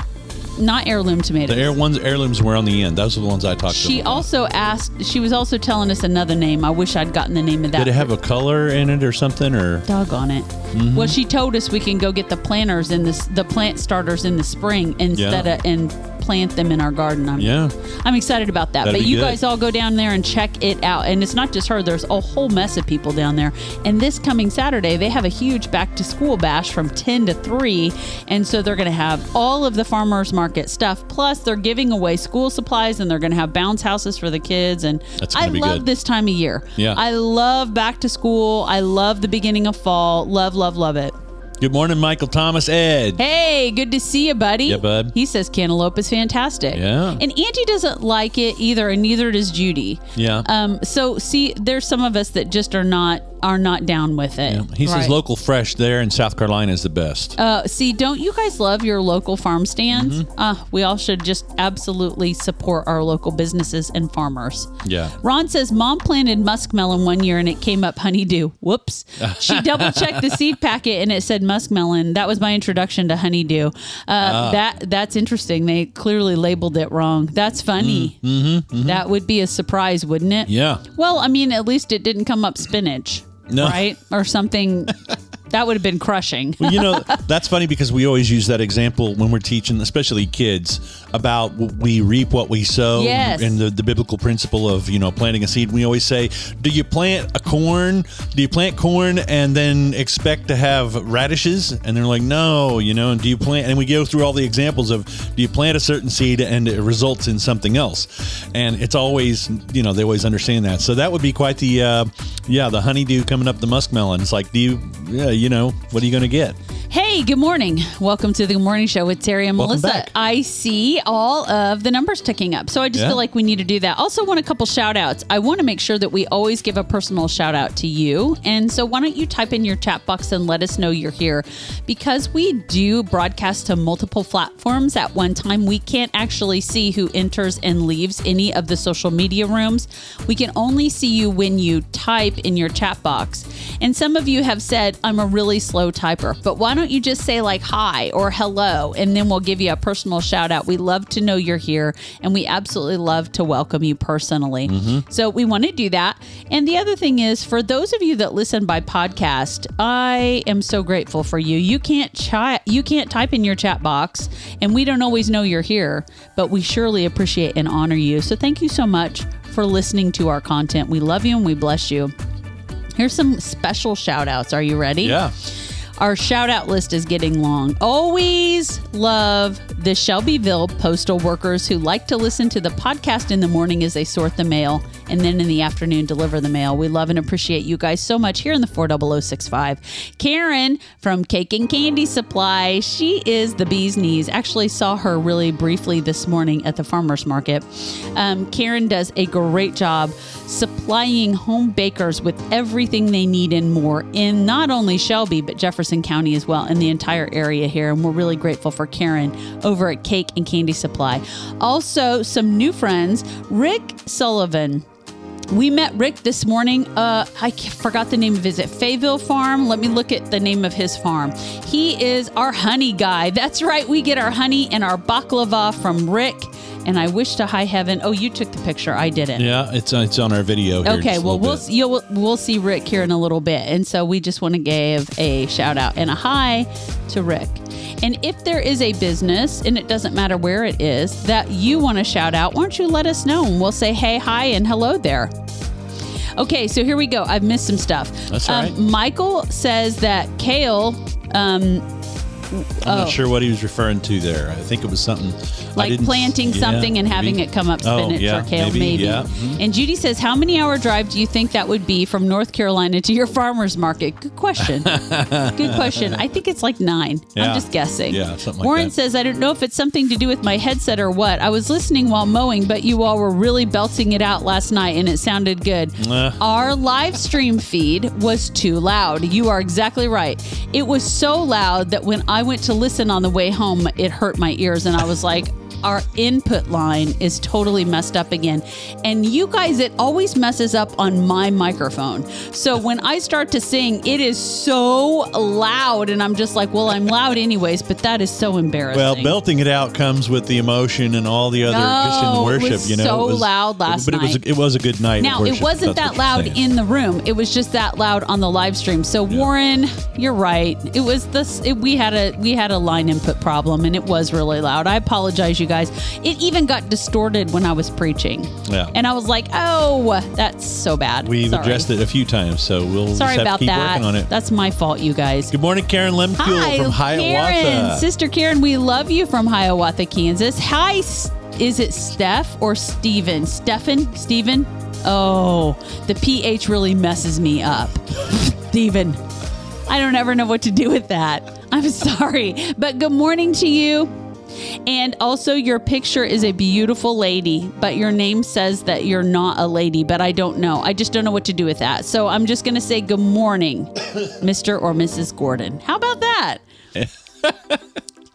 [SPEAKER 3] not heirloom tomatoes.
[SPEAKER 2] The air ones heirlooms were on the end. Those are the ones I talked
[SPEAKER 3] She
[SPEAKER 2] to. about.
[SPEAKER 3] also asked. She was also telling us another name. I wish I'd gotten the name of that.
[SPEAKER 2] Did it have a color in it or something? Or
[SPEAKER 3] Dog on it.
[SPEAKER 2] Mm-hmm.
[SPEAKER 3] Well, she told us we can go get the planters in this, the plant starters in the spring instead
[SPEAKER 2] Yeah.
[SPEAKER 3] of and plant them in our garden. I'm,
[SPEAKER 2] yeah,
[SPEAKER 3] I'm excited about that.
[SPEAKER 2] That'd
[SPEAKER 3] but you
[SPEAKER 2] good.
[SPEAKER 3] guys all go down there and check it out. And it's not just her. There's a whole mess of people down there. And this coming Saturday, they have a huge back to school bash from 10 to 3. And so they're going to have all of the farmers market stuff. Plus, they're giving away school supplies and they're going to have bounce houses for the kids. And
[SPEAKER 2] That's
[SPEAKER 3] I love
[SPEAKER 2] good.
[SPEAKER 3] this time of year.
[SPEAKER 2] Yeah.
[SPEAKER 3] I love back to school. I love the beginning of fall. Love, love, love it.
[SPEAKER 2] Good morning, Michael Thomas. Ed.
[SPEAKER 3] Hey, good to see you, buddy.
[SPEAKER 2] Yeah, bud.
[SPEAKER 3] He says cantaloupe is fantastic.
[SPEAKER 2] Yeah.
[SPEAKER 3] And Angie doesn't like it either, and neither does Judy.
[SPEAKER 2] Yeah.
[SPEAKER 3] Um. So see, there's some of us that just are not are not down with it.
[SPEAKER 2] Yeah. He says
[SPEAKER 3] Right.
[SPEAKER 2] local fresh there in South Carolina is the best.
[SPEAKER 3] Uh, see, don't you guys love your local farm stands?
[SPEAKER 2] Mm-hmm.
[SPEAKER 3] Uh, we all should just absolutely support our local businesses and farmers.
[SPEAKER 2] Yeah.
[SPEAKER 3] Ron says mom planted muskmelon one year and it came up honeydew. Whoops. She double checked the seed packet and it said muskmelon. That was my introduction to honeydew. Uh,
[SPEAKER 2] Ah.
[SPEAKER 3] That that's interesting. They clearly labeled it wrong. That's funny. Mm-hmm, That would be a surprise, wouldn't it?
[SPEAKER 2] Yeah.
[SPEAKER 3] Well, I mean, at least it didn't come up spinach,
[SPEAKER 2] No.
[SPEAKER 3] right? Or something. that would have been crushing.
[SPEAKER 2] Well, you know, that's funny because we always use that example when we're teaching, especially kids, about we reap what we sow
[SPEAKER 3] Yes.
[SPEAKER 2] and the, the biblical principle of, you know, planting a seed. We always say, do you plant a corn? Do you plant corn and then expect to have radishes? And they're like, no, you know, and do you plant? And we go through all the examples of, do you plant a certain seed and it results in something else? And it's always, you know, they always understand that. So that would be quite the, uh, yeah, the honeydew coming up the muskmelon. It's like, do you, yeah, you know, what are you going to get?
[SPEAKER 3] Hey, good morning. Welcome to the Good Morning Show with Terry and
[SPEAKER 2] Welcome
[SPEAKER 3] Melissa.
[SPEAKER 2] back.
[SPEAKER 3] I see all of the numbers ticking up. So I just
[SPEAKER 2] Yeah.
[SPEAKER 3] feel like we need to do that. Also, want a couple shout outs. I want to make sure that we always give a personal shout out to you. And so why don't you type in your chat box and let us know you're here? Because we do broadcast to multiple platforms at one time, we can't actually see who enters and leaves any of the social media rooms. We can only see you when you type in your chat box. And some of you have said, I'm a really slow typer, but why don't you just say like hi or hello, and then we'll give you a personal shout out. We love to know you're here, and we absolutely love to welcome you personally. Mm-hmm. So we want to do that. And the other thing is, for those of you that listen by podcast, I am so grateful for you. You can't chat, you can't type in your chat box, and we don't always know you're here, but we surely appreciate and honor you. So thank you so much for listening to our content. We love you and we bless you. Here's some special shout outs. Are you ready?
[SPEAKER 2] Yeah.
[SPEAKER 3] Our shout out list is getting long. Always love the Shelbyville postal workers who like to listen to the podcast in the morning as they sort the mail and then in the afternoon deliver the mail. We love and appreciate you guys so much here in the 40065. Karen from Cake and Candy Supply. She is the bee's knees. Actually saw her really briefly this morning at the farmers market. Um, Karen does a great job supplying home bakers with everything they need and more in not only Shelby, but Jefferson County as well, and the entire area here. And we're really grateful for Karen over at Cake and Candy Supply. Also, some new friends, Rick Sullivan. We met Rick this morning. Uh, I forgot the name of his at Fayetteville Farm. Let me look at the name of his farm. He is our honey guy. That's right. We get our honey and our baklava from Rick. And I wish to high heaven. Oh, you took the picture. I didn't.
[SPEAKER 2] Yeah, it's uh, it's on our video. Here
[SPEAKER 3] Okay, well we'll see, you'll, we'll see Rick here in a little bit, and so we just want to give a shout out and a hi to Rick. And if there is a business, and it doesn't matter where it is, that you want to shout out, why don't you let us know? And we'll say, hey, hi, and hello there. Okay, so here we go. I've missed some stuff.
[SPEAKER 2] That's
[SPEAKER 3] um,
[SPEAKER 2] right.
[SPEAKER 3] Michael says that kale, um,
[SPEAKER 2] I'm
[SPEAKER 3] Oh.
[SPEAKER 2] not sure what he was referring to there. I think it was something
[SPEAKER 3] like planting
[SPEAKER 2] yeah,
[SPEAKER 3] something and having
[SPEAKER 2] maybe.
[SPEAKER 3] it come up
[SPEAKER 2] Oh,
[SPEAKER 3] spinach
[SPEAKER 2] yeah,
[SPEAKER 3] or kale, maybe.
[SPEAKER 2] maybe, yeah. Mhm.
[SPEAKER 3] And Judy says, How many hour drive do you think that would be from North Carolina to your farmer's market? Good question. Good question. I think it's like nine. I'm just guessing.
[SPEAKER 2] Yeah, something like
[SPEAKER 3] Warren
[SPEAKER 2] that.
[SPEAKER 3] says, I don't know if it's something to do with my headset or what. I was listening while mowing, but you all were really belting it out last night and it sounded good.
[SPEAKER 2] Uh.
[SPEAKER 3] Our live stream feed was too loud. You are exactly right. It was so loud that when I went to listen on the way home, it hurt my ears, and I was like, our input line is totally messed up again. And you guys, it always messes up on my microphone. So when I start to sing, it is so loud, and I'm just like, well, I'm loud anyways, but that is so embarrassing.
[SPEAKER 2] Well, belting it out comes with the emotion and all the other just
[SPEAKER 3] No,
[SPEAKER 2] in
[SPEAKER 3] it
[SPEAKER 2] worship.
[SPEAKER 3] was
[SPEAKER 2] you know,
[SPEAKER 3] so
[SPEAKER 2] it was,
[SPEAKER 3] loud last night,
[SPEAKER 2] but it was, a, it was a good night.
[SPEAKER 3] Now, it wasn't that loud in the room. It was just that loud on the live stream. So Warren, you're right. It was this. It, we had a we had a line input problem, and it was really loud. I apologize, you guys. It even got distorted when I was preaching.
[SPEAKER 2] Yeah.
[SPEAKER 3] And I was like, oh, that's so bad.
[SPEAKER 2] We've
[SPEAKER 3] Sorry.
[SPEAKER 2] addressed it a few times, so we'll
[SPEAKER 3] Sorry about
[SPEAKER 2] keep
[SPEAKER 3] that.
[SPEAKER 2] working on it.
[SPEAKER 3] That's my fault, you guys.
[SPEAKER 2] Good morning, Karen Lemkuhl
[SPEAKER 3] Hi,
[SPEAKER 2] from Hiawatha.
[SPEAKER 3] Karen, Sister Karen. We love you from Hiawatha, Kansas. Hi, is it Steph or Steven? Stephen? Steven? Oh, the PH really messes me up. Steven. I don't ever know what to do with that. I'm sorry. But good morning to you. And also, your picture is a beautiful lady, but your name says that you're not a lady, but I don't know. I just don't know what to do with that. So I'm just going to say good morning, Mr. or Mrs. Gordon. How about that?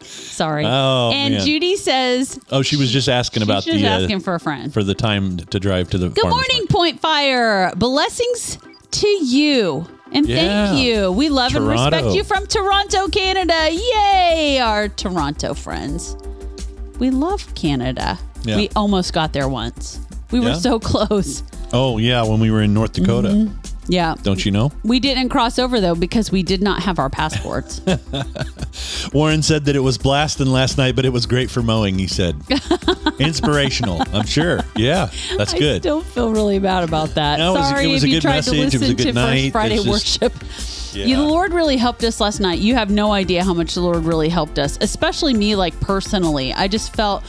[SPEAKER 3] Sorry.
[SPEAKER 2] Oh,
[SPEAKER 3] and
[SPEAKER 2] man.
[SPEAKER 3] Judy says
[SPEAKER 2] Oh, she was just asking about the uh,
[SPEAKER 3] asking for a friend.
[SPEAKER 2] for the time to drive to the.
[SPEAKER 3] Good morning,
[SPEAKER 2] market.
[SPEAKER 3] Point Fire. Blessings to you. And
[SPEAKER 2] Yeah.
[SPEAKER 3] thank you. We love and respect you from Toronto, Canada. Yay, our Toronto friends. We love Canada.
[SPEAKER 2] Yeah.
[SPEAKER 3] We almost got there once. We were
[SPEAKER 2] Yeah?
[SPEAKER 3] so close.
[SPEAKER 2] Oh yeah, when we were in North Dakota,
[SPEAKER 3] Mm-hmm. Yeah.
[SPEAKER 2] don't you know?
[SPEAKER 3] We didn't cross over though because we did not have our passports.
[SPEAKER 2] Warren said that it was blasting last night, but it was great for mowing. He said, inspirational. I'm sure. Yeah, that's
[SPEAKER 3] I
[SPEAKER 2] good.
[SPEAKER 3] still feel really bad about that.
[SPEAKER 2] No, it was a-
[SPEAKER 3] Sorry
[SPEAKER 2] it was
[SPEAKER 3] if
[SPEAKER 2] a
[SPEAKER 3] you tried
[SPEAKER 2] message.
[SPEAKER 3] to
[SPEAKER 2] It was a
[SPEAKER 3] listen
[SPEAKER 2] good
[SPEAKER 3] to
[SPEAKER 2] night.
[SPEAKER 3] First Friday
[SPEAKER 2] just-
[SPEAKER 3] worship.
[SPEAKER 2] Yeah.
[SPEAKER 3] You, the Lord really helped us last night. You have no idea how much the Lord really helped us, especially me, like personally. I just felt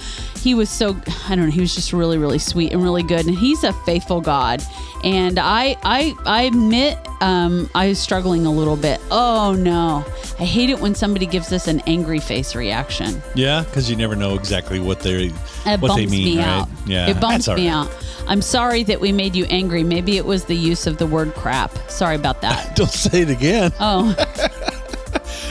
[SPEAKER 3] He was so, I don't know, He was just really, really sweet and really good. And He's a faithful God. And I, I, I admit, um, I was struggling a little bit. Oh no, I hate it when somebody gives us an angry face reaction.
[SPEAKER 2] Yeah, because you never know exactly what they what they mean,
[SPEAKER 3] me
[SPEAKER 2] right?
[SPEAKER 3] out.
[SPEAKER 2] Yeah,
[SPEAKER 3] it bumps me
[SPEAKER 2] right.
[SPEAKER 3] out. I'm sorry that we made you angry. Maybe it was the use of the word crap. Sorry about that.
[SPEAKER 2] Don't say it again.
[SPEAKER 3] oh,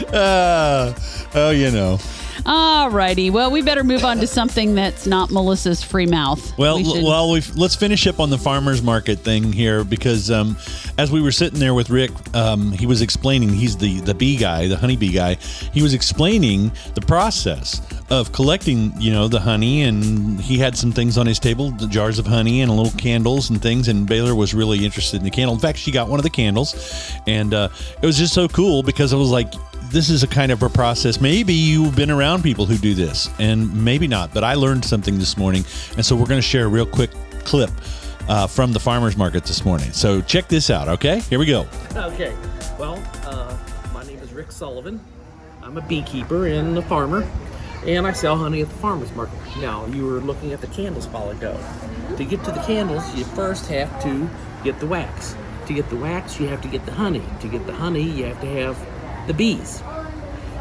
[SPEAKER 2] Uh, oh, you know.
[SPEAKER 3] Alrighty. Well, we better move on to something that's not Melissa's free mouth.
[SPEAKER 2] Well,
[SPEAKER 3] We should-
[SPEAKER 2] well, we've, let's finish up on the farmers market thing here because um, as we were sitting there with Rick, um, he was explaining. He's the the bee guy, the honeybee guy. He was explaining the process of collecting, you know, the honey, and he had some things on his table, the jars of honey and little candles and things. And Baylor was really interested in the candle. In fact, she got one of the candles, and uh, it was just so cool because it was like this is a kind of a process. Maybe you've been around people who do this, and maybe not. But I learned something this morning, and so we're going to share a real quick clip uh, from the farmers market this morning. So check this out. Okay, here we go.
[SPEAKER 4] Okay, well, uh, my name is Rick Sullivan. I'm a beekeeper and a farmer, and I sell honey at the farmer's market. Now, you were looking at the candles while ago. To get to the candles, you first have to get the wax. To get the wax, you have to get the honey. To get the honey, you have to have the bees.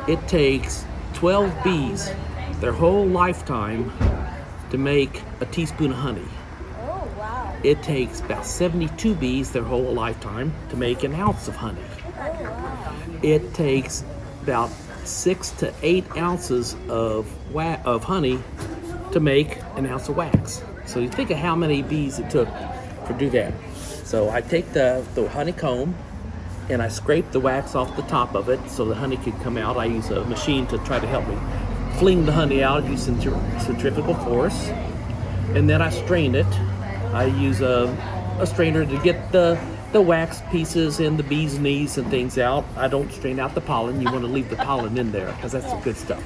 [SPEAKER 4] It takes 12 bees their whole lifetime to make a teaspoon of honey. Oh, wow. It takes about 72 bees their whole lifetime to make an ounce of honey. Oh, wow. It takes about six to eight ounces of wa- of honey to make an ounce of wax. So you think of how many bees it took to do that. So I take the, the honeycomb and I scrape the wax off the top of it so the honey could come out. I use a machine to try to help me fling the honey out using centrifugal force and then I strain it. I use a, a strainer to get the the wax pieces and the bee's knees and things out. I don't strain out the pollen. You want to leave the pollen in there because that's the good stuff.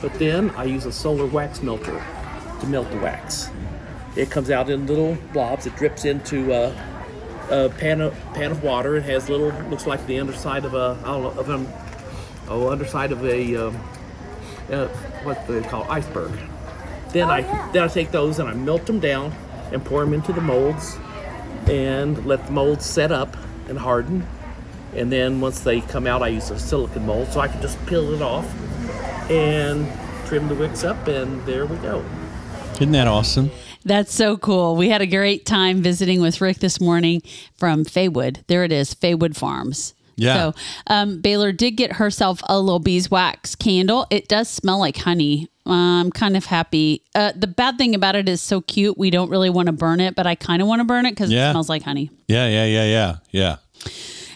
[SPEAKER 4] But then I use a solar wax melter to melt the wax. It comes out in little blobs. It drips into a, a pan of pan of water. It has little looks like the underside of a I don't know, of an oh underside of a um, uh, what they call iceberg. Then I then I take those and I melt them down and pour them into the molds and let the molds set up and harden. And then once they come out, I use a silicon mold so I can just peel it off and trim the wicks up, and there we go.
[SPEAKER 2] Isn't that awesome?
[SPEAKER 3] That's so cool. We had a great time visiting with Rick this morning from Faewood. There it is, Faewood Farms.
[SPEAKER 2] Yeah.
[SPEAKER 3] So um, Baylor did get herself a little beeswax candle. It does smell like honey. I'm kind of happy. Uh, the bad thing about it is so cute. We don't really want to burn it, but I kind of want to burn it because
[SPEAKER 2] Yeah.
[SPEAKER 3] it smells like honey.
[SPEAKER 2] Yeah, yeah, yeah, yeah, yeah.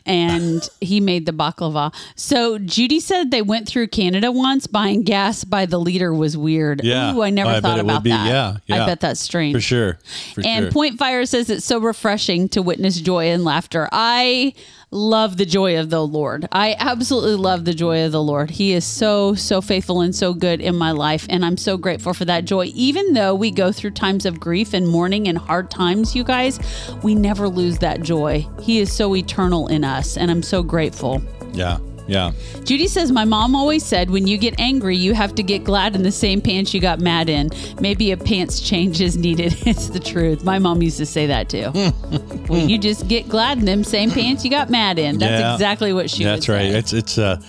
[SPEAKER 3] And he made the baklava. So Judy said they went through Canada once. Buying gas by the liter was weird.
[SPEAKER 2] Yeah.
[SPEAKER 3] Ooh, I never
[SPEAKER 2] oh, I
[SPEAKER 3] thought about that.
[SPEAKER 2] Yeah, yeah.
[SPEAKER 3] I bet that's strange.
[SPEAKER 2] For sure. For
[SPEAKER 3] and
[SPEAKER 2] sure.
[SPEAKER 3] Point Fire says it's so refreshing to witness joy and laughter. I love the joy of the Lord. I absolutely love the joy of the Lord. He is so, so faithful and so good in my life. And I'm so grateful for that joy. Even though we go through times of grief and mourning and hard times, you guys, we never lose that joy. He is so eternal in us. And I'm so grateful.
[SPEAKER 2] yeah, yeah.
[SPEAKER 3] Judy says, My mom always said when you get angry, you have to get glad in the same pants you got mad in. Maybe a pants change is needed. It's the truth. My mom used to say that too. well, you just get glad in them same pants you got mad in. That's
[SPEAKER 2] Yeah.
[SPEAKER 3] exactly what she
[SPEAKER 2] That's right.
[SPEAKER 3] say.
[SPEAKER 2] It's it's uh,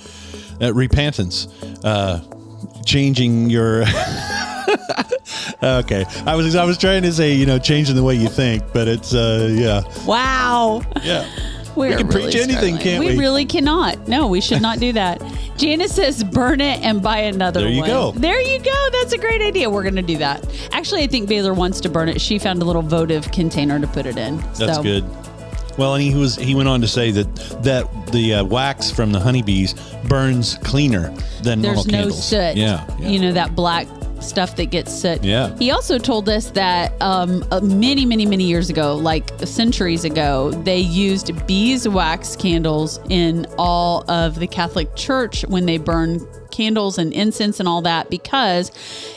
[SPEAKER 2] uh repentance, uh, changing your. okay, I was I was trying to say you know changing the way you think, but it's uh yeah
[SPEAKER 3] wow.
[SPEAKER 2] yeah.
[SPEAKER 3] We're
[SPEAKER 2] can
[SPEAKER 3] really
[SPEAKER 2] preach anything,
[SPEAKER 3] struggling.
[SPEAKER 2] can't
[SPEAKER 3] we?
[SPEAKER 2] we?
[SPEAKER 3] really cannot. No, we should not do that. Janice says, burn it and buy another
[SPEAKER 2] There you
[SPEAKER 3] one.
[SPEAKER 2] go.
[SPEAKER 3] There you go. That's a great idea. We're going to do that. Actually, I think Baylor wants to burn it. She found a little votive container to put it in.
[SPEAKER 2] That's
[SPEAKER 3] so.
[SPEAKER 2] good. Well, and he was he went on to say that that the uh, wax from the honeybees burns cleaner than
[SPEAKER 3] There's
[SPEAKER 2] normal
[SPEAKER 3] no
[SPEAKER 2] candles.
[SPEAKER 3] soot.
[SPEAKER 2] Yeah, yeah.
[SPEAKER 3] You know, that black stuff that gets soot.
[SPEAKER 2] Yeah.
[SPEAKER 3] He also told us that um, uh, many, many, many years ago, like centuries ago, they used beeswax candles in all of the Catholic Church when they burned candles and incense and all that because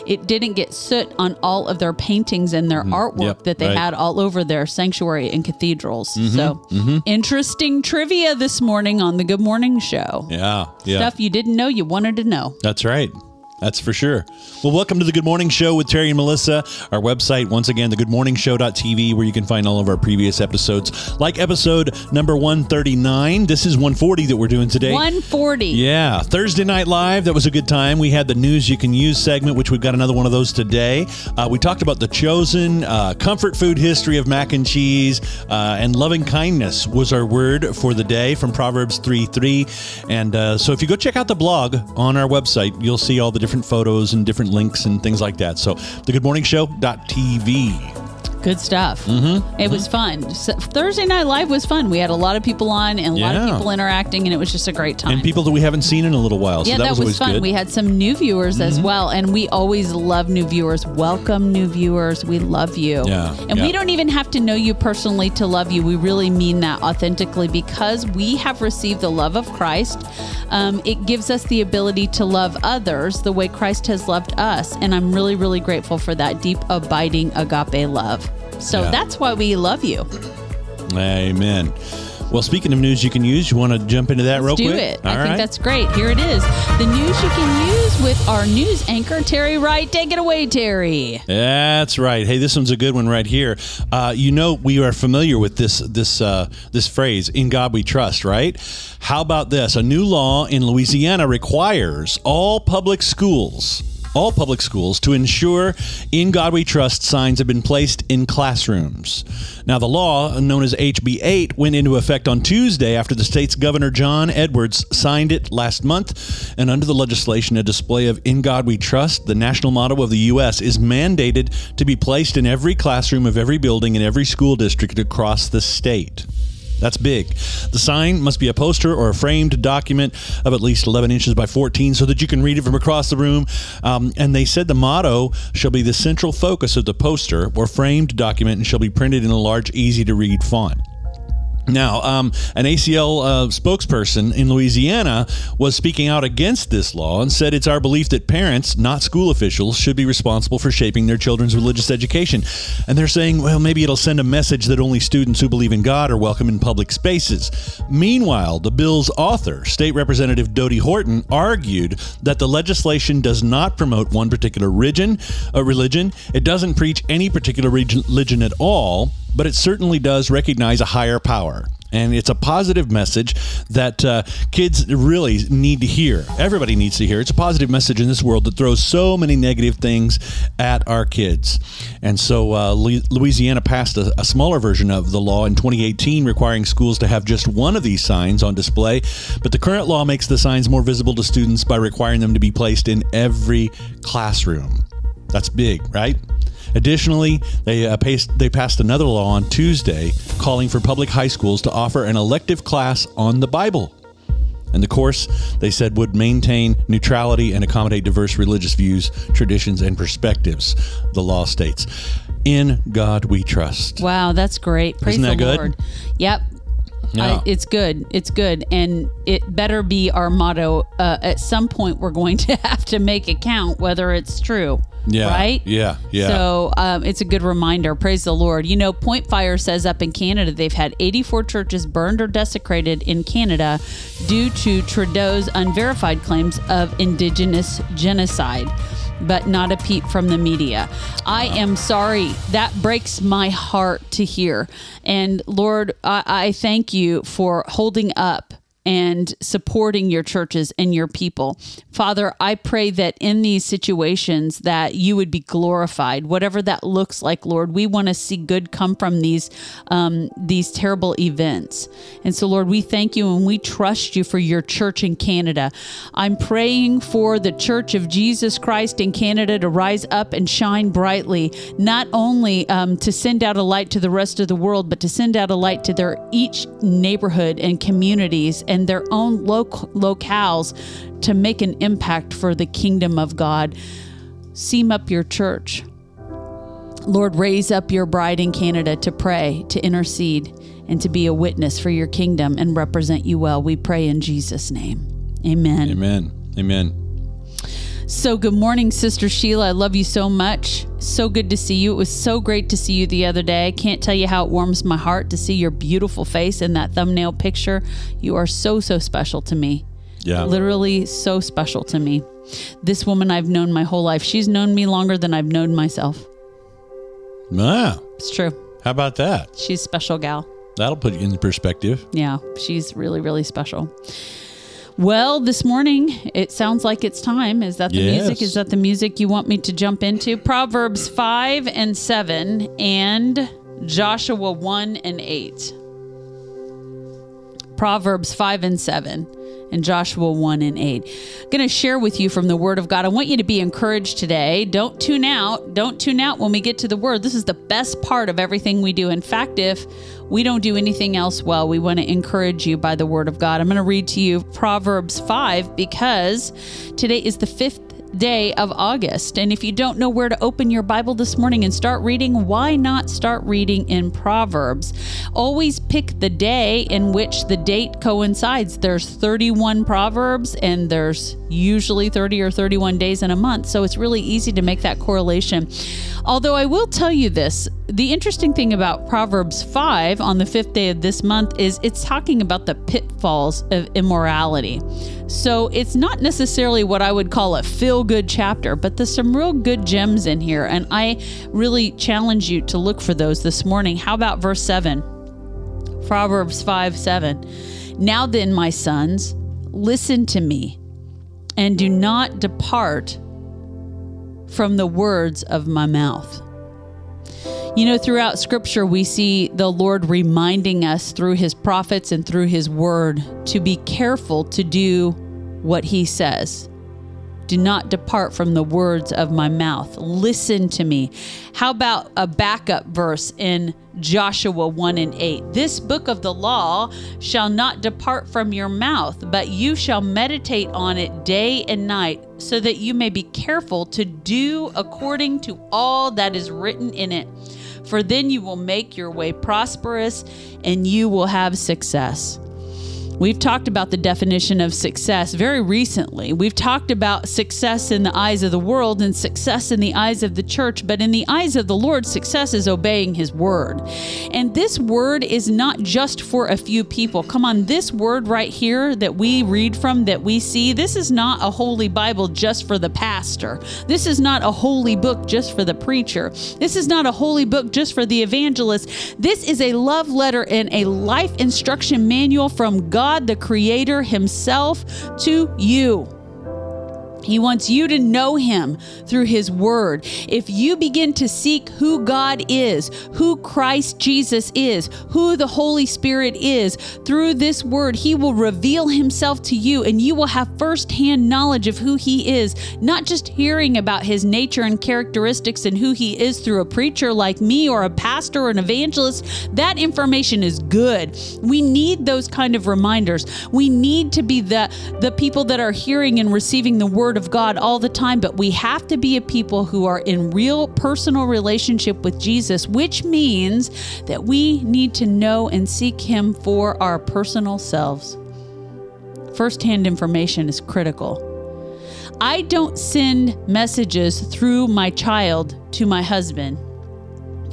[SPEAKER 3] it didn't get soot on all of their paintings and their artwork
[SPEAKER 2] Mm-hmm. Yep,
[SPEAKER 3] that they
[SPEAKER 2] right. Mm-hmm,
[SPEAKER 3] had all over their sanctuary and cathedrals. So, interesting trivia this morning on the Good Morning Show.
[SPEAKER 2] yeah, yeah.
[SPEAKER 3] Stuff you didn't know you wanted to know.
[SPEAKER 2] That's right. That's for sure. Well, welcome to the Good Morning Show with Terry and Melissa. Our website, once again, thegoodmorningshow.tv, where you can find all of our previous episodes, like episode number 139. This is 140 that we're doing today.
[SPEAKER 3] 140.
[SPEAKER 2] Yeah, Thursday Night Live. That was a good time. We had the news you can use segment, which we've got another one of those today. Uh, we talked about the chosen uh, comfort food history of mac and cheese, uh, and loving kindness was our word for the day from Proverbs 3 3. And uh, so if you go check out the blog on our website, you'll see all the different photos and different links and things like that. So the good morning thegoodmorningshow.tv.
[SPEAKER 3] Good stuff. Mm-hmm. It was fun. So Thursday Night Live was fun. We had a lot of people on and a lot of
[SPEAKER 2] Yeah.
[SPEAKER 3] people interacting, and it was just a great time.
[SPEAKER 2] And people that we haven't seen in a little while.
[SPEAKER 3] yeah,
[SPEAKER 2] so that, was, always
[SPEAKER 3] fun.
[SPEAKER 2] good. Mm-hmm.
[SPEAKER 3] We had some new viewers as well, and we always love new viewers. Welcome, new viewers. We love you.
[SPEAKER 2] Yeah,
[SPEAKER 3] And
[SPEAKER 2] yeah.
[SPEAKER 3] we don't even have to know you personally to love you. We really mean that authentically because we have received the love of Christ. Um, it gives us the ability to love others the way Christ has loved us. And I'm really, really grateful for that deep, abiding agape love. So
[SPEAKER 2] Yeah.
[SPEAKER 3] that's why we love you.
[SPEAKER 2] Amen. Well, speaking of news you can use, you want to jump into that real
[SPEAKER 3] do
[SPEAKER 2] quick?
[SPEAKER 3] it.
[SPEAKER 2] All
[SPEAKER 3] I
[SPEAKER 2] right.
[SPEAKER 3] think that's great. Here it is. The news you can use with our news anchor, Terry Wright. Take it away, Terry.
[SPEAKER 2] That's right. Hey, this one's a good one right here. Uh, you know, we are familiar with this this uh, this phrase "In God We Trust," right? How about this? A new law in Louisiana requires all public schools. All public schools to ensure In God We Trust signs have been placed in classrooms. Now, the law, known as HB 8, went into effect on Tuesday after the state's Governor John Edwards signed it last month. And under the legislation, a display of In God We Trust, the national motto of the U.S., is mandated to be placed in every classroom of every building in every school district across the state. That's big. The sign must be a poster or a framed document of at least 11 inches by 14 so that you can read it from across the room. Um, and they said the motto shall be the central focus of the poster or framed document and shall be printed in a large, easy to read font. Now, um, an ACL uh, spokesperson in Louisiana was speaking out against this law and said it's our belief that parents, not school officials, should be responsible for shaping their children's religious education. And they're saying, well, maybe it'll send a message that only students who believe in God are welcome in public spaces. Meanwhile, the bill's author, State Representative Dodie Horton, argued that the legislation does not promote one particular religion. Uh, religion. It doesn't preach any particular religion at all but it certainly does recognize a higher power. And it's a positive message that uh, kids really need to hear. Everybody needs to hear. It's a positive message in this world that throws so many negative things at our kids. And so uh, Louisiana passed a, a smaller version of the law in 2018, requiring schools to have just one of these signs on display. But the current law makes the signs more visible to students by requiring them to be placed in every classroom. That's big, right? Additionally, they, uh, passed, they passed another law on Tuesday calling for public high schools to offer an elective class on the Bible. And the course, they said, would maintain neutrality and accommodate diverse religious views, traditions, and perspectives, the law states. In God we trust.
[SPEAKER 3] Wow, that's great. Praise
[SPEAKER 2] Isn't that
[SPEAKER 3] the
[SPEAKER 2] good?
[SPEAKER 3] Lord. Yep.
[SPEAKER 2] Yeah.
[SPEAKER 3] I, it's good. It's good. And it better be our motto. Uh, at some point, we're going to have to make it count whether it's true.
[SPEAKER 2] Yeah.
[SPEAKER 3] Right?
[SPEAKER 2] Yeah. Yeah.
[SPEAKER 3] So um, it's a good reminder. Praise the Lord. You know, Point Fire says up in Canada, they've had 84 churches burned or desecrated in Canada due to Trudeau's unverified claims of indigenous genocide but not a peep from the media. I am sorry. That breaks my heart to hear. And Lord, I, I, thank you for holding up and supporting your churches and your people. Father, I pray that in these situations that you would be glorified, whatever that looks like, Lord. We want to see good come from these um, these terrible events. And so, Lord, we thank you and we trust you for your church in Canada. I'm praying for the Church of Jesus Christ in Canada to rise up and shine brightly, not only um, to send out a light to the rest of the world, but to send out a light to their each neighborhood and communities and their own loc- locales to make an impact for the kingdom of God. Seam up your church. Lord, raise up your bride in Canada to pray, to intercede, and to be a witness for your kingdom and represent you well. We pray in Jesus' name. Amen.
[SPEAKER 2] Amen. Amen.
[SPEAKER 3] So, good morning, Sister Sheila. I love you so much. So good to see you. It was so great to see you the other day. I can't tell you how it warms my heart to see your beautiful face in that thumbnail picture. You are so, so special to me.
[SPEAKER 2] Yeah.
[SPEAKER 3] Literally so special to me. This woman I've known my whole life. She's known me longer than I've known myself.
[SPEAKER 2] Wow.
[SPEAKER 3] It's true.
[SPEAKER 2] How about that?
[SPEAKER 3] She's a special gal.
[SPEAKER 2] That'll put you in perspective.
[SPEAKER 3] Yeah, she's really, really special. Well, this morning it sounds like it's time. Is that the
[SPEAKER 2] Yes.
[SPEAKER 3] music? Is that the music you want me to jump into? Proverbs 5 and 7 and Joshua 1 and 8. Proverbs 5 and 7 and Joshua 1 and 8. I'm going to share with you from the Word of God. I want you to be encouraged today. Don't tune out. Don't tune out when we get to the Word. This is the best part of everything we do. In fact, if we don't do anything else well, we want to encourage you by the Word of God. I'm going to read to you Proverbs 5 because today is the fifth day of August. And if you don't know where to open your Bible this morning and start reading, why not start reading in Proverbs? Always pick the day in which the date coincides. There's 31 Proverbs and there's usually 30 or 31 days in a month. So it's really easy to make that correlation. Although I will tell you this the interesting thing about Proverbs 5 on the fifth day of this month is it's talking about the pitfalls of immorality. So it's not necessarily what I would call a feel good chapter, but there's some real good gems in here. And I really challenge you to look for those this morning. How about verse 7? Proverbs 5 7. Now then, my sons, listen to me and do not depart from the words of my mouth. You know, throughout scripture, we see the Lord reminding us through his prophets and through his word to be careful to do what he says. Do not depart from the words of my mouth. Listen to me. How about a backup verse in Joshua 1 and 8? This book of the law shall not depart from your mouth, but you shall meditate on it day and night, so that you may be careful to do according to all that is written in it. for then you will make your way prosperous and you will have success. We've talked about the definition of success very recently. We've talked about success in the eyes of the world and success in the eyes of the church, but in the eyes of the Lord, success is obeying His word. And this word is not just for a few people. Come on, this word right here that we read from, that we see, this is not a holy Bible just for the pastor. This is not a holy book just for the preacher. This is not a holy book just for the evangelist. This is a love letter and a life instruction manual from God God, the Creator Himself, to you. He wants you to know Him through His Word. If you begin to seek who God is, who Christ Jesus is, who the Holy Spirit is, through this Word, He will reveal Himself to you and you will have firsthand knowledge of who He is, not just hearing about His nature and characteristics and who He is through a preacher like me or a pastor or an evangelist. That information is good. We need those kind of reminders. We need to be the, the people that are hearing and receiving the Word Word of God all the time, but we have to be a people who are in real personal relationship with Jesus, which means that we need to know and seek Him for our personal selves. Firsthand information is critical. I don't send messages through my child to my husband.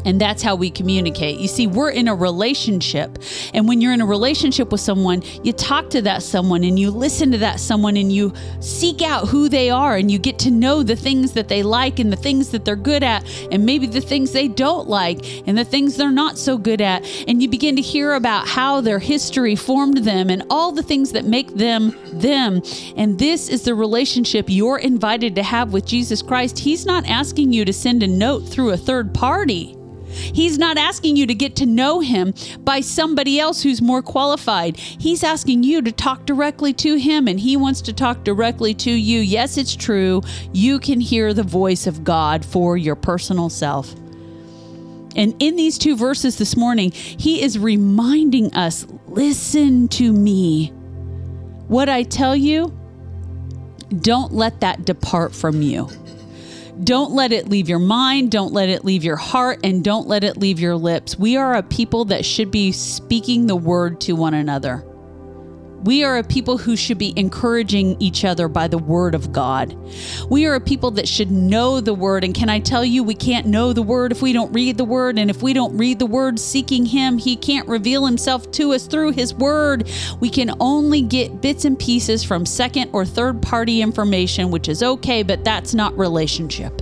[SPEAKER 3] And that's how we communicate. You see, we're in a relationship. And when you're in a relationship with someone, you talk to that someone and you listen to that someone and you seek out who they are and you get to know the things that they like and the things that they're good at and maybe the things they don't like and the things they're not so good at. And you begin to hear about how their history formed them and all the things that make them them. And this is the relationship you're invited to have with Jesus Christ. He's not asking you to send a note through a third party. He's not asking you to get to know him by somebody else who's more qualified. He's asking you to talk directly to him, and he wants to talk directly to you. Yes, it's true. You can hear the voice of God for your personal self. And in these two verses this morning, he is reminding us listen to me. What I tell you, don't let that depart from you. Don't let it leave your mind, don't let it leave your heart, and don't let it leave your lips. We are a people that should be speaking the word to one another. We are a people who should be encouraging each other by the word of God. We are a people that should know the word. And can I tell you, we can't know the word if we don't read the word. And if we don't read the word seeking Him, He can't reveal Himself to us through His word. We can only get bits and pieces from second or third party information, which is okay, but that's not relationship.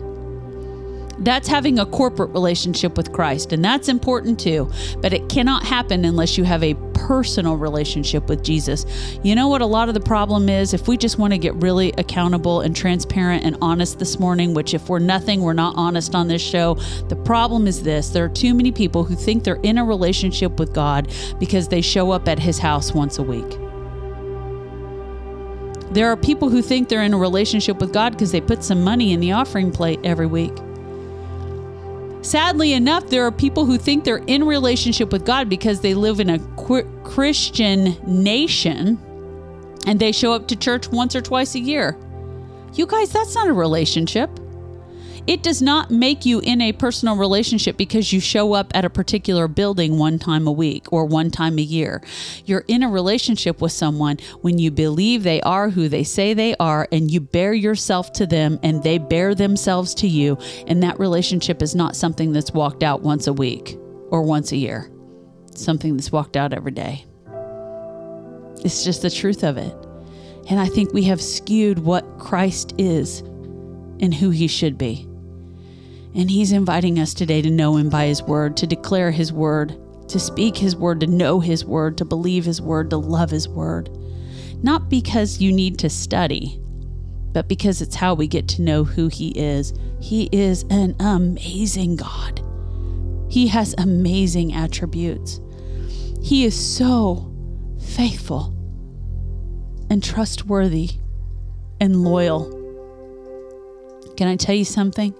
[SPEAKER 3] That's having a corporate relationship with Christ, and that's important too. But it cannot happen unless you have a personal relationship with Jesus. You know what a lot of the problem is? If we just want to get really accountable and transparent and honest this morning, which if we're nothing, we're not honest on this show, the problem is this there are too many people who think they're in a relationship with God because they show up at His house once a week. There are people who think they're in a relationship with God because they put some money in the offering plate every week. Sadly enough, there are people who think they're in relationship with God because they live in a Christian nation and they show up to church once or twice a year. You guys, that's not a relationship. It does not make you in a personal relationship because you show up at a particular building one time a week or one time a year. You're in a relationship with someone when you believe they are who they say they are and you bear yourself to them and they bear themselves to you. And that relationship is not something that's walked out once a week or once a year, it's something that's walked out every day. It's just the truth of it. And I think we have skewed what Christ is and who he should be. And He's inviting us today to know Him by His word, to declare His word, to speak His word, to know His word, to believe His word, to love His word. Not because you need to study, but because it's how we get to know who He is. He is an amazing God. He has amazing attributes. He is so faithful and trustworthy and loyal. Can I tell you something?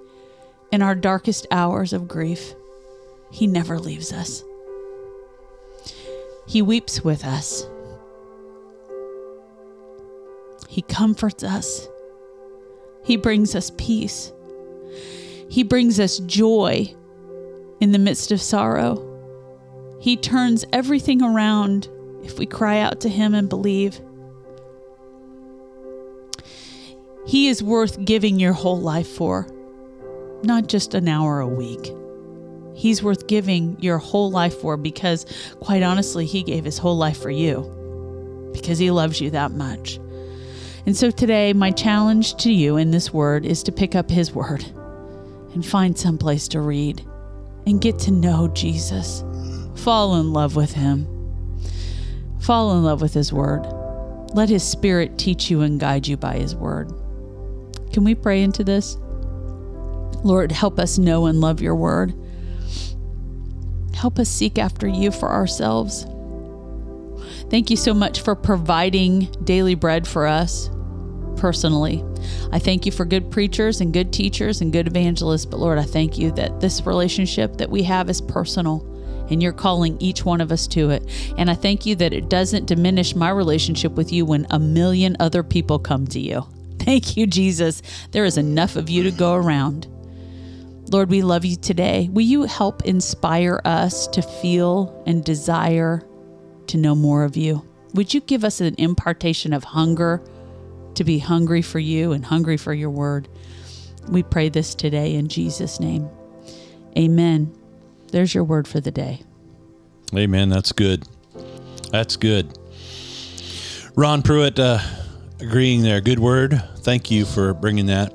[SPEAKER 3] In our darkest hours of grief, He never leaves us. He weeps with us. He comforts us. He brings us peace. He brings us joy in the midst of sorrow. He turns everything around if we cry out to Him and believe. He is worth giving your whole life for, not just an hour a week. He's worth giving your whole life for because, quite honestly, He gave His whole life for you because He loves you that much. And so today, my challenge to you in this word is to pick up His word and find some place to read and get to know Jesus. Fall in love with Him. Fall in love with His word. Let His Spirit teach you and guide you by His word. Can we pray into this? Lord, help us know and love your word. Help us seek after you for ourselves. Thank you so much for providing daily bread for us personally. I thank you for good preachers and good teachers and good evangelists, but Lord, I thank you that this relationship that we have is personal and you're calling each one of us to it. And I thank you that it doesn't diminish my relationship with you when a million other people come to you. Thank you, Jesus. There is enough of you to go around. Lord, we love you today. Will you help inspire us to feel and desire to know more of you? Would you give us an impartation of hunger to be hungry for you and hungry for your word? We pray this today in Jesus' name. Amen. There's your word for the day.
[SPEAKER 2] Amen. That's good. That's good. Ron Pruitt, uh, agreeing there. Good word. Thank you for bringing that.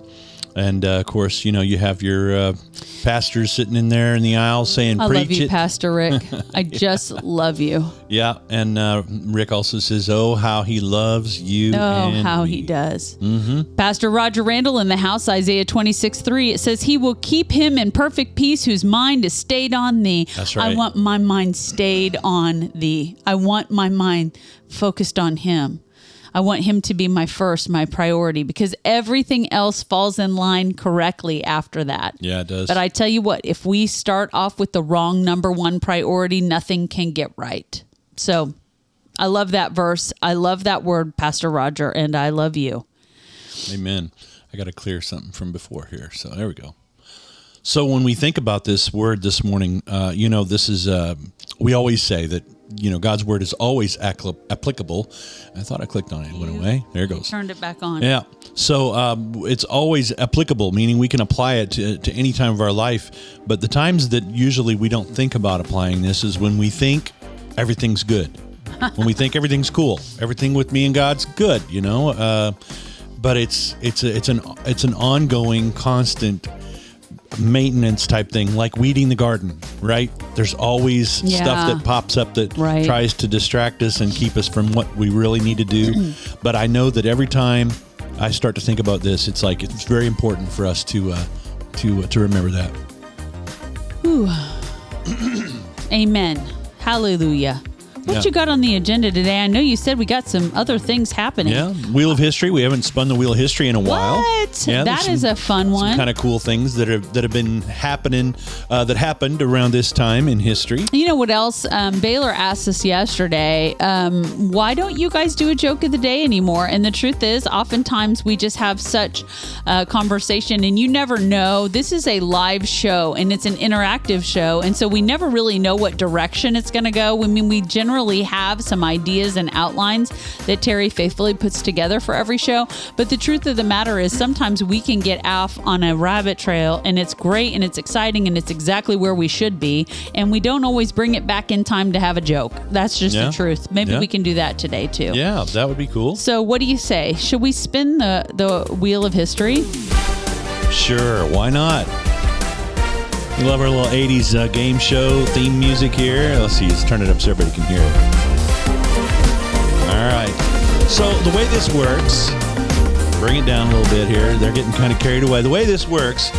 [SPEAKER 2] And uh, of course, you know, you have your uh, pastors sitting in there in the aisle saying,
[SPEAKER 3] I
[SPEAKER 2] "Preach
[SPEAKER 3] love you,
[SPEAKER 2] it."
[SPEAKER 3] Pastor Rick. I just love you.
[SPEAKER 2] Yeah, and uh, Rick also says, "Oh, how he loves you."
[SPEAKER 3] Oh, how
[SPEAKER 2] me."
[SPEAKER 3] he does. Mm-hmm. Pastor Roger Randall in the house, Isaiah 26, 3, it says, He will keep him in perfect peace whose mind is stayed on thee.
[SPEAKER 2] That's right.
[SPEAKER 3] I want my mind stayed on thee. I want my mind focused on him. I want him to be my first, my priority, because everything else falls in line correctly after that.
[SPEAKER 2] Yeah, it does.
[SPEAKER 3] But I tell you what, if we start off with the wrong number one priority, nothing can get right. So I love that verse. I love that word, Pastor Roger, and I love you.
[SPEAKER 2] Amen. I got to clear something from before here. So there we go. So when we think about this word this morning, uh, you know, this is, uh, we always say that, you know, God's word is always applicable. I thought I clicked on it. It went away. There it goes.
[SPEAKER 3] Turned it back on.
[SPEAKER 2] Yeah. So um, it's always applicable, meaning we can apply it to, to any time of our life. But the times that usually we don't think about applying this is when we think everything's good, when we think everything's cool, everything with me and God's good, you know. Uh, but it's it's a, it's an it's an ongoing, constant maintenance type thing, like weeding the garden, right? There's always
[SPEAKER 3] Yeah.
[SPEAKER 2] stuff that pops up that
[SPEAKER 3] Right.
[SPEAKER 2] tries to distract us and keep us from what we really need to do. but I know that every time I start to think about this, it's like it's very important for us to uh, to uh, to remember that.
[SPEAKER 3] Amen. Hallelujah. What
[SPEAKER 2] Yeah.
[SPEAKER 3] you got on the agenda today? I know you said we got some other things happening.
[SPEAKER 2] Yeah, Wheel of History. We haven't spun the Wheel of History in a while.
[SPEAKER 3] What?
[SPEAKER 2] Yeah,
[SPEAKER 3] that is a fun one.
[SPEAKER 2] Kind of cool things that have that have been happening uh, that happened around this time in history.
[SPEAKER 3] You know what else? Um, Baylor asked us yesterday, um, why don't you guys do a joke of the day anymore? And the truth is, oftentimes we just have such uh, conversation, and you never know. This is a live show, and it's an interactive show, and so we never really know what direction it's going to go. I mean, we generally have some ideas and outlines that Terry faithfully puts together for every show, but the truth of the matter is, sometimes we can get off on a rabbit trail, and it's great, and it's exciting, and it's exactly where we should be, and we don't always bring it back in time to have a joke. That's just
[SPEAKER 2] Yeah.
[SPEAKER 3] the truth. Maybe
[SPEAKER 2] Yeah.
[SPEAKER 3] we can do that today too.
[SPEAKER 2] Yeah, that would be cool.
[SPEAKER 3] So, what do you say? Should we spin the the wheel of history?
[SPEAKER 2] Sure, why not? Love our little 80s uh, game show theme music here. Let's see, let's turn it up so everybody can hear it. All right. So, the way this works, bring it down a little bit here. They're getting kind of carried away. The way this works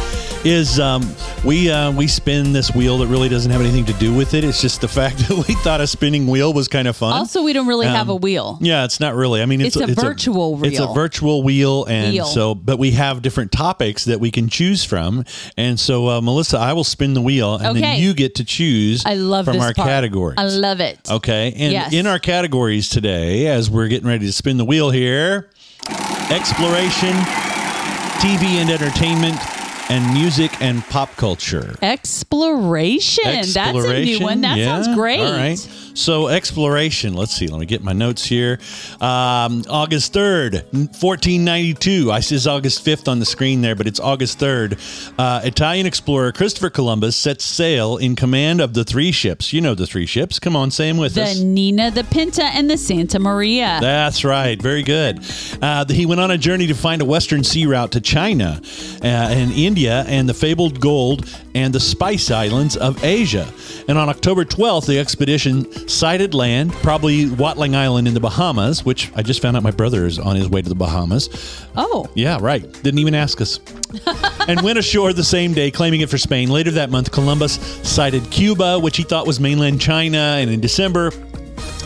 [SPEAKER 2] is um, we uh, we spin this wheel that really doesn't have anything to do with it. It's just the fact that we thought a spinning wheel was kind of fun.
[SPEAKER 3] Also, we don't really have a
[SPEAKER 2] Um,
[SPEAKER 3] wheel.
[SPEAKER 2] Yeah, it's not really. I mean, it's,
[SPEAKER 3] It's a virtual wheel.
[SPEAKER 2] It's a virtual wheel, and
[SPEAKER 3] Wheel.
[SPEAKER 2] so, but we have different topics that we can choose from. And so, uh, Melissa, I will spin the wheel, and
[SPEAKER 3] Okay.
[SPEAKER 2] then you get to choose.
[SPEAKER 3] I love
[SPEAKER 2] from our
[SPEAKER 3] part.
[SPEAKER 2] categories.
[SPEAKER 3] I love it.
[SPEAKER 2] Okay, and
[SPEAKER 3] Yes.
[SPEAKER 2] in our categories today, as we're getting ready to spin the wheel here, exploration, TV and entertainment, and music and pop culture.
[SPEAKER 3] Exploration. That's a new one. That
[SPEAKER 2] yeah.
[SPEAKER 3] sounds great.
[SPEAKER 2] All right. So, exploration. Let's see. Let me get my notes here. Um, August 3rd, 1492. I says August 5th on the screen there, but it's August 3rd. Uh, Italian explorer Christopher Columbus sets sail in command of the three ships. You know the three ships. Come on, say them with us.
[SPEAKER 3] The Nina, the Pinta, and the Santa Maria.
[SPEAKER 2] That's right. Very good. Uh, he went on a journey to find a western sea route to China uh, and India and the fabled gold and the spice islands of Asia. And on October 12th, the expedition sighted land, probably Watling Island in the Bahamas, which I just found out my brother is on his way to the Bahamas.
[SPEAKER 3] oh.
[SPEAKER 2] Yeah, right. Didn't even ask us. and went ashore the same day, claiming it for Spain. Later that month, Columbus sighted Cuba, which he thought was mainland China. And in December,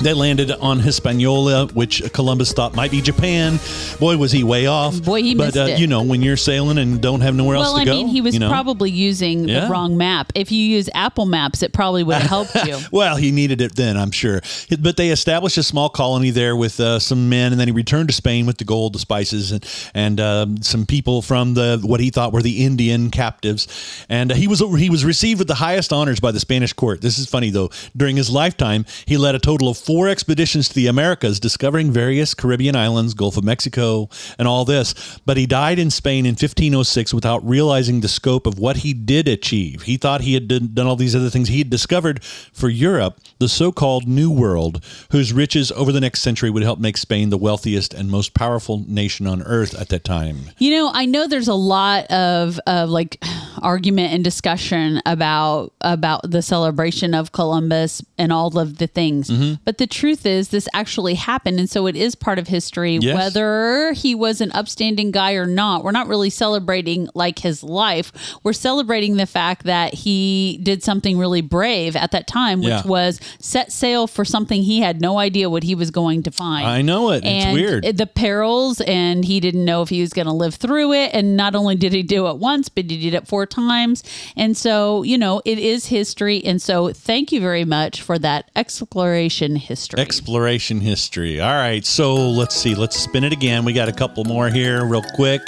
[SPEAKER 2] they landed on Hispaniola, which Columbus thought might be Japan. Boy, was he way off.
[SPEAKER 3] Boy, he
[SPEAKER 2] but,
[SPEAKER 3] missed
[SPEAKER 2] uh,
[SPEAKER 3] it.
[SPEAKER 2] You know, when you're sailing and don't have nowhere
[SPEAKER 3] Well,
[SPEAKER 2] else to
[SPEAKER 3] I
[SPEAKER 2] go.
[SPEAKER 3] Well, I mean, he was
[SPEAKER 2] you know?
[SPEAKER 3] probably using
[SPEAKER 2] Yeah.
[SPEAKER 3] the wrong map. If you use Apple Maps, it probably would have helped you.
[SPEAKER 2] Well, he needed it then, I'm sure. But they established a small colony there with uh, some men, and then he returned to Spain with the gold, the spices, and and um, some people from the what he thought were the Indian captives. And uh, he was he was received with the highest honors by the Spanish court. This is funny though. During his lifetime, he led a total of four expeditions to the Americas, discovering various Caribbean islands, Gulf of Mexico, and all this. But he died in Spain in 1506 without realizing the scope of what he did achieve. He thought he had done, all these other things. He had discovered for Europe the so called New World, whose riches over the next century would help make Spain the wealthiest and most powerful nation on earth at that time.
[SPEAKER 3] You know, I know there's a lot of, of like argument and discussion about about the celebration of Columbus and all of the things.
[SPEAKER 2] Mm-hmm.
[SPEAKER 3] But the truth is this actually happened and so it is part of history
[SPEAKER 2] Yes.
[SPEAKER 3] whether he was an upstanding guy or not. We're not really celebrating like his life. We're celebrating the fact that he did something really brave at that time which
[SPEAKER 2] Yeah.
[SPEAKER 3] was set sail for something he had no idea what he was going to find.
[SPEAKER 2] I know it. It's
[SPEAKER 3] And
[SPEAKER 2] weird.
[SPEAKER 3] the perils and he didn't know if he was going to live through it and not only did he do it once but he did it four times and so you know it is history and so thank you very much for that exploration history
[SPEAKER 2] Exploration history. All right, so let's see. Let's spin it again. We got a couple more here, real quick.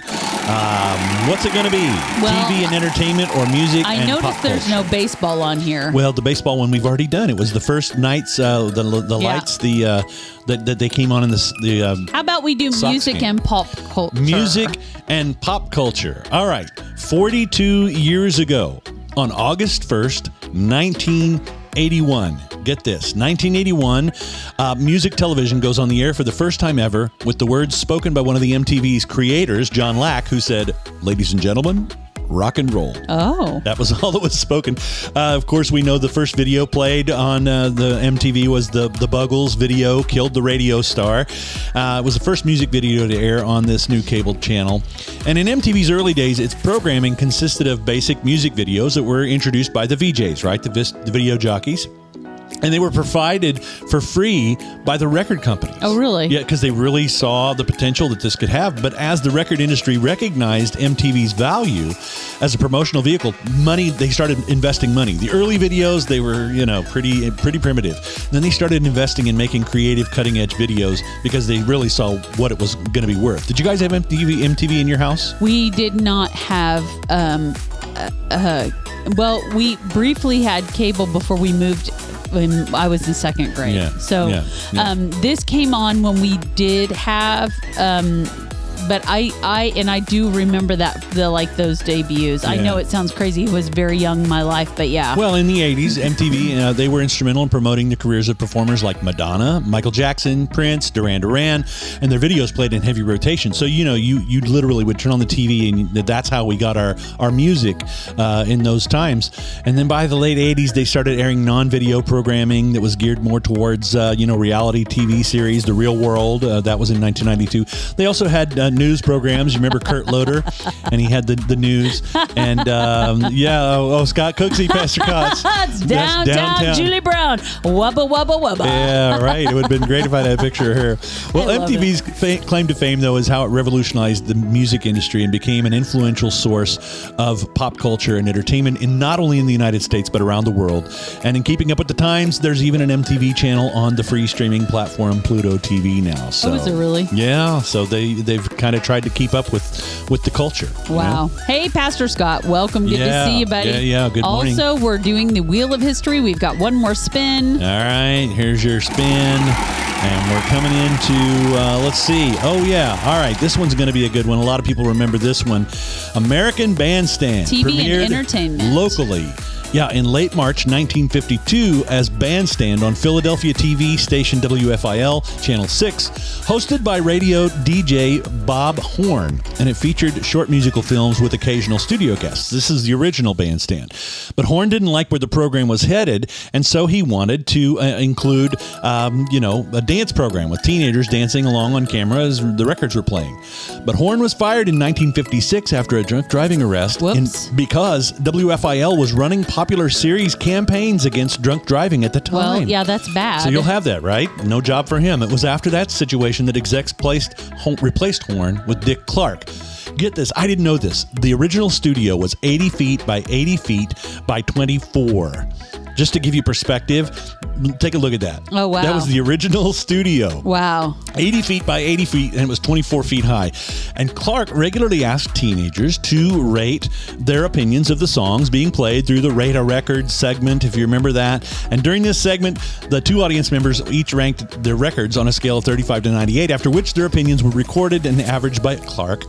[SPEAKER 2] Um, what's it going to be?
[SPEAKER 3] Well,
[SPEAKER 2] TV and entertainment, or music?
[SPEAKER 3] i noticed there's
[SPEAKER 2] culture?
[SPEAKER 3] no baseball on here
[SPEAKER 2] Well, the baseball one we've already done. It was the first nights, uh, the the
[SPEAKER 3] Yeah.
[SPEAKER 2] lights, the uh, that, that they came on in the the um,
[SPEAKER 3] how about we do music
[SPEAKER 2] game.
[SPEAKER 3] and pop culture
[SPEAKER 2] music and pop culture. All right, 42 years ago, on August 1st, 1981. Get this 1981, uh, music television goes on the air for the first time ever with the words spoken by one of the MTV's creators, John Lack, who said, Ladies and gentlemen, rock and roll.
[SPEAKER 3] oh
[SPEAKER 2] That was all that was spoken. Uh, of course, we know the first video played on uh, the MTV was the the Buggles video, "Killed the Radio Star." Uh, it was the first music video to air on this new cable channel. And in MTV's early days, its programming consisted of basic music videos that were introduced by the VJs, right, the, vis- the video jockeys. And they were provided for free by the record companies.
[SPEAKER 3] Oh, really?
[SPEAKER 2] Yeah, because they really saw the potential that this could have. But as the record industry recognized MTV's value as a promotional vehicle, money they started investing money. The early videos they were you know pretty pretty primitive. Then they started investing in making creative, cutting edge videos because they really saw what it was going to be worth. Did you guys have MTV MTV in your house?
[SPEAKER 3] we did not have um uh, uh well we briefly had cable before we moved when I was in second grade.
[SPEAKER 2] Yeah,
[SPEAKER 3] So
[SPEAKER 2] yeah, yeah.
[SPEAKER 3] um this came on when we did have um but I, I and I do remember that the like those debuts. I know it sounds crazy. It was very young in my life, but yeah.
[SPEAKER 2] Well, in the 80s, MTV, uh, they were instrumental in promoting the careers of performers like Madonna, Michael Jackson, Prince, Duran Duran, and their videos played in heavy rotation. So, you know, you you literally would turn on the TV and that's how we got our, our music uh, in those times. And then by the late 80s, they started airing non-video programming that was geared more towards, uh, you know, reality TV series, The Real World. Uh, that was in 1992. They also had uh, news programs. You remember Kurt Loder? and he had the, the news. And um, yeah, oh, oh, Scott Cooksey, Pastor Cox.
[SPEAKER 3] That's
[SPEAKER 2] That's
[SPEAKER 3] downtown, Julie Brown. Wubba wubba wubba.
[SPEAKER 2] Yeah, right. It would have been great if I had a picture of her. Well, MTV's fa- claim to fame, though, is how it revolutionized the music industry and became an influential source of pop culture and entertainment, in not only in the United States but around the world. And in keeping up with the times, there's even an MTV channel on the free streaming platform Pluto TV now. So,
[SPEAKER 3] Oh, is there really?
[SPEAKER 2] Yeah. So they they've kind of tried to keep up with with the culture. you know?
[SPEAKER 3] Wow. Hey, Pastor Scott. Welcome. Good
[SPEAKER 2] Yeah.
[SPEAKER 3] to see you, buddy.
[SPEAKER 2] Yeah, yeah. Good morning.
[SPEAKER 3] Also, we're doing the Wheel of History. We've got one more spin.
[SPEAKER 2] All right, here's your spin. And we're coming into, uh, let's see. Oh, yeah. All right, this one's going to be a good one. A lot of people remember this one. American Bandstand.
[SPEAKER 3] TV and entertainment.
[SPEAKER 2] Locally. Yeah, in late March 1952, as Bandstand on Philadelphia TV station WFIL, Channel 6, hosted by radio DJ Bob Horn. And it featured short musical films with occasional studio guests. This is the original Bandstand. But Horn didn't like where the program was headed, and so he wanted to uh, include, um, you know, a dance program with teenagers dancing along on camera as the records were playing. But Horn was fired in 1956 after a drunk driving arrest in- because WFIL was running popular series campaigns against drunk driving at the time.
[SPEAKER 3] Well, yeah, that's bad.
[SPEAKER 2] So you'll have that, right? No job for him. It was after that situation that execs placed replaced Horn with Dick Clark. Get this, I didn't know this. The original studio was 80 feet by 80 feet by 24. Just to give you perspective, take a look at that.
[SPEAKER 3] Oh, wow.
[SPEAKER 2] That was the original studio.
[SPEAKER 3] Wow.
[SPEAKER 2] 80 feet by 80 feet, and it was 24 feet high. And Clark regularly asked teenagers to rate their opinions of the songs being played through the Rate a Record segment, if you remember that. And during this segment, the two audience members each ranked their records on a scale of 35 to 98, after which their opinions were recorded and averaged by Clark.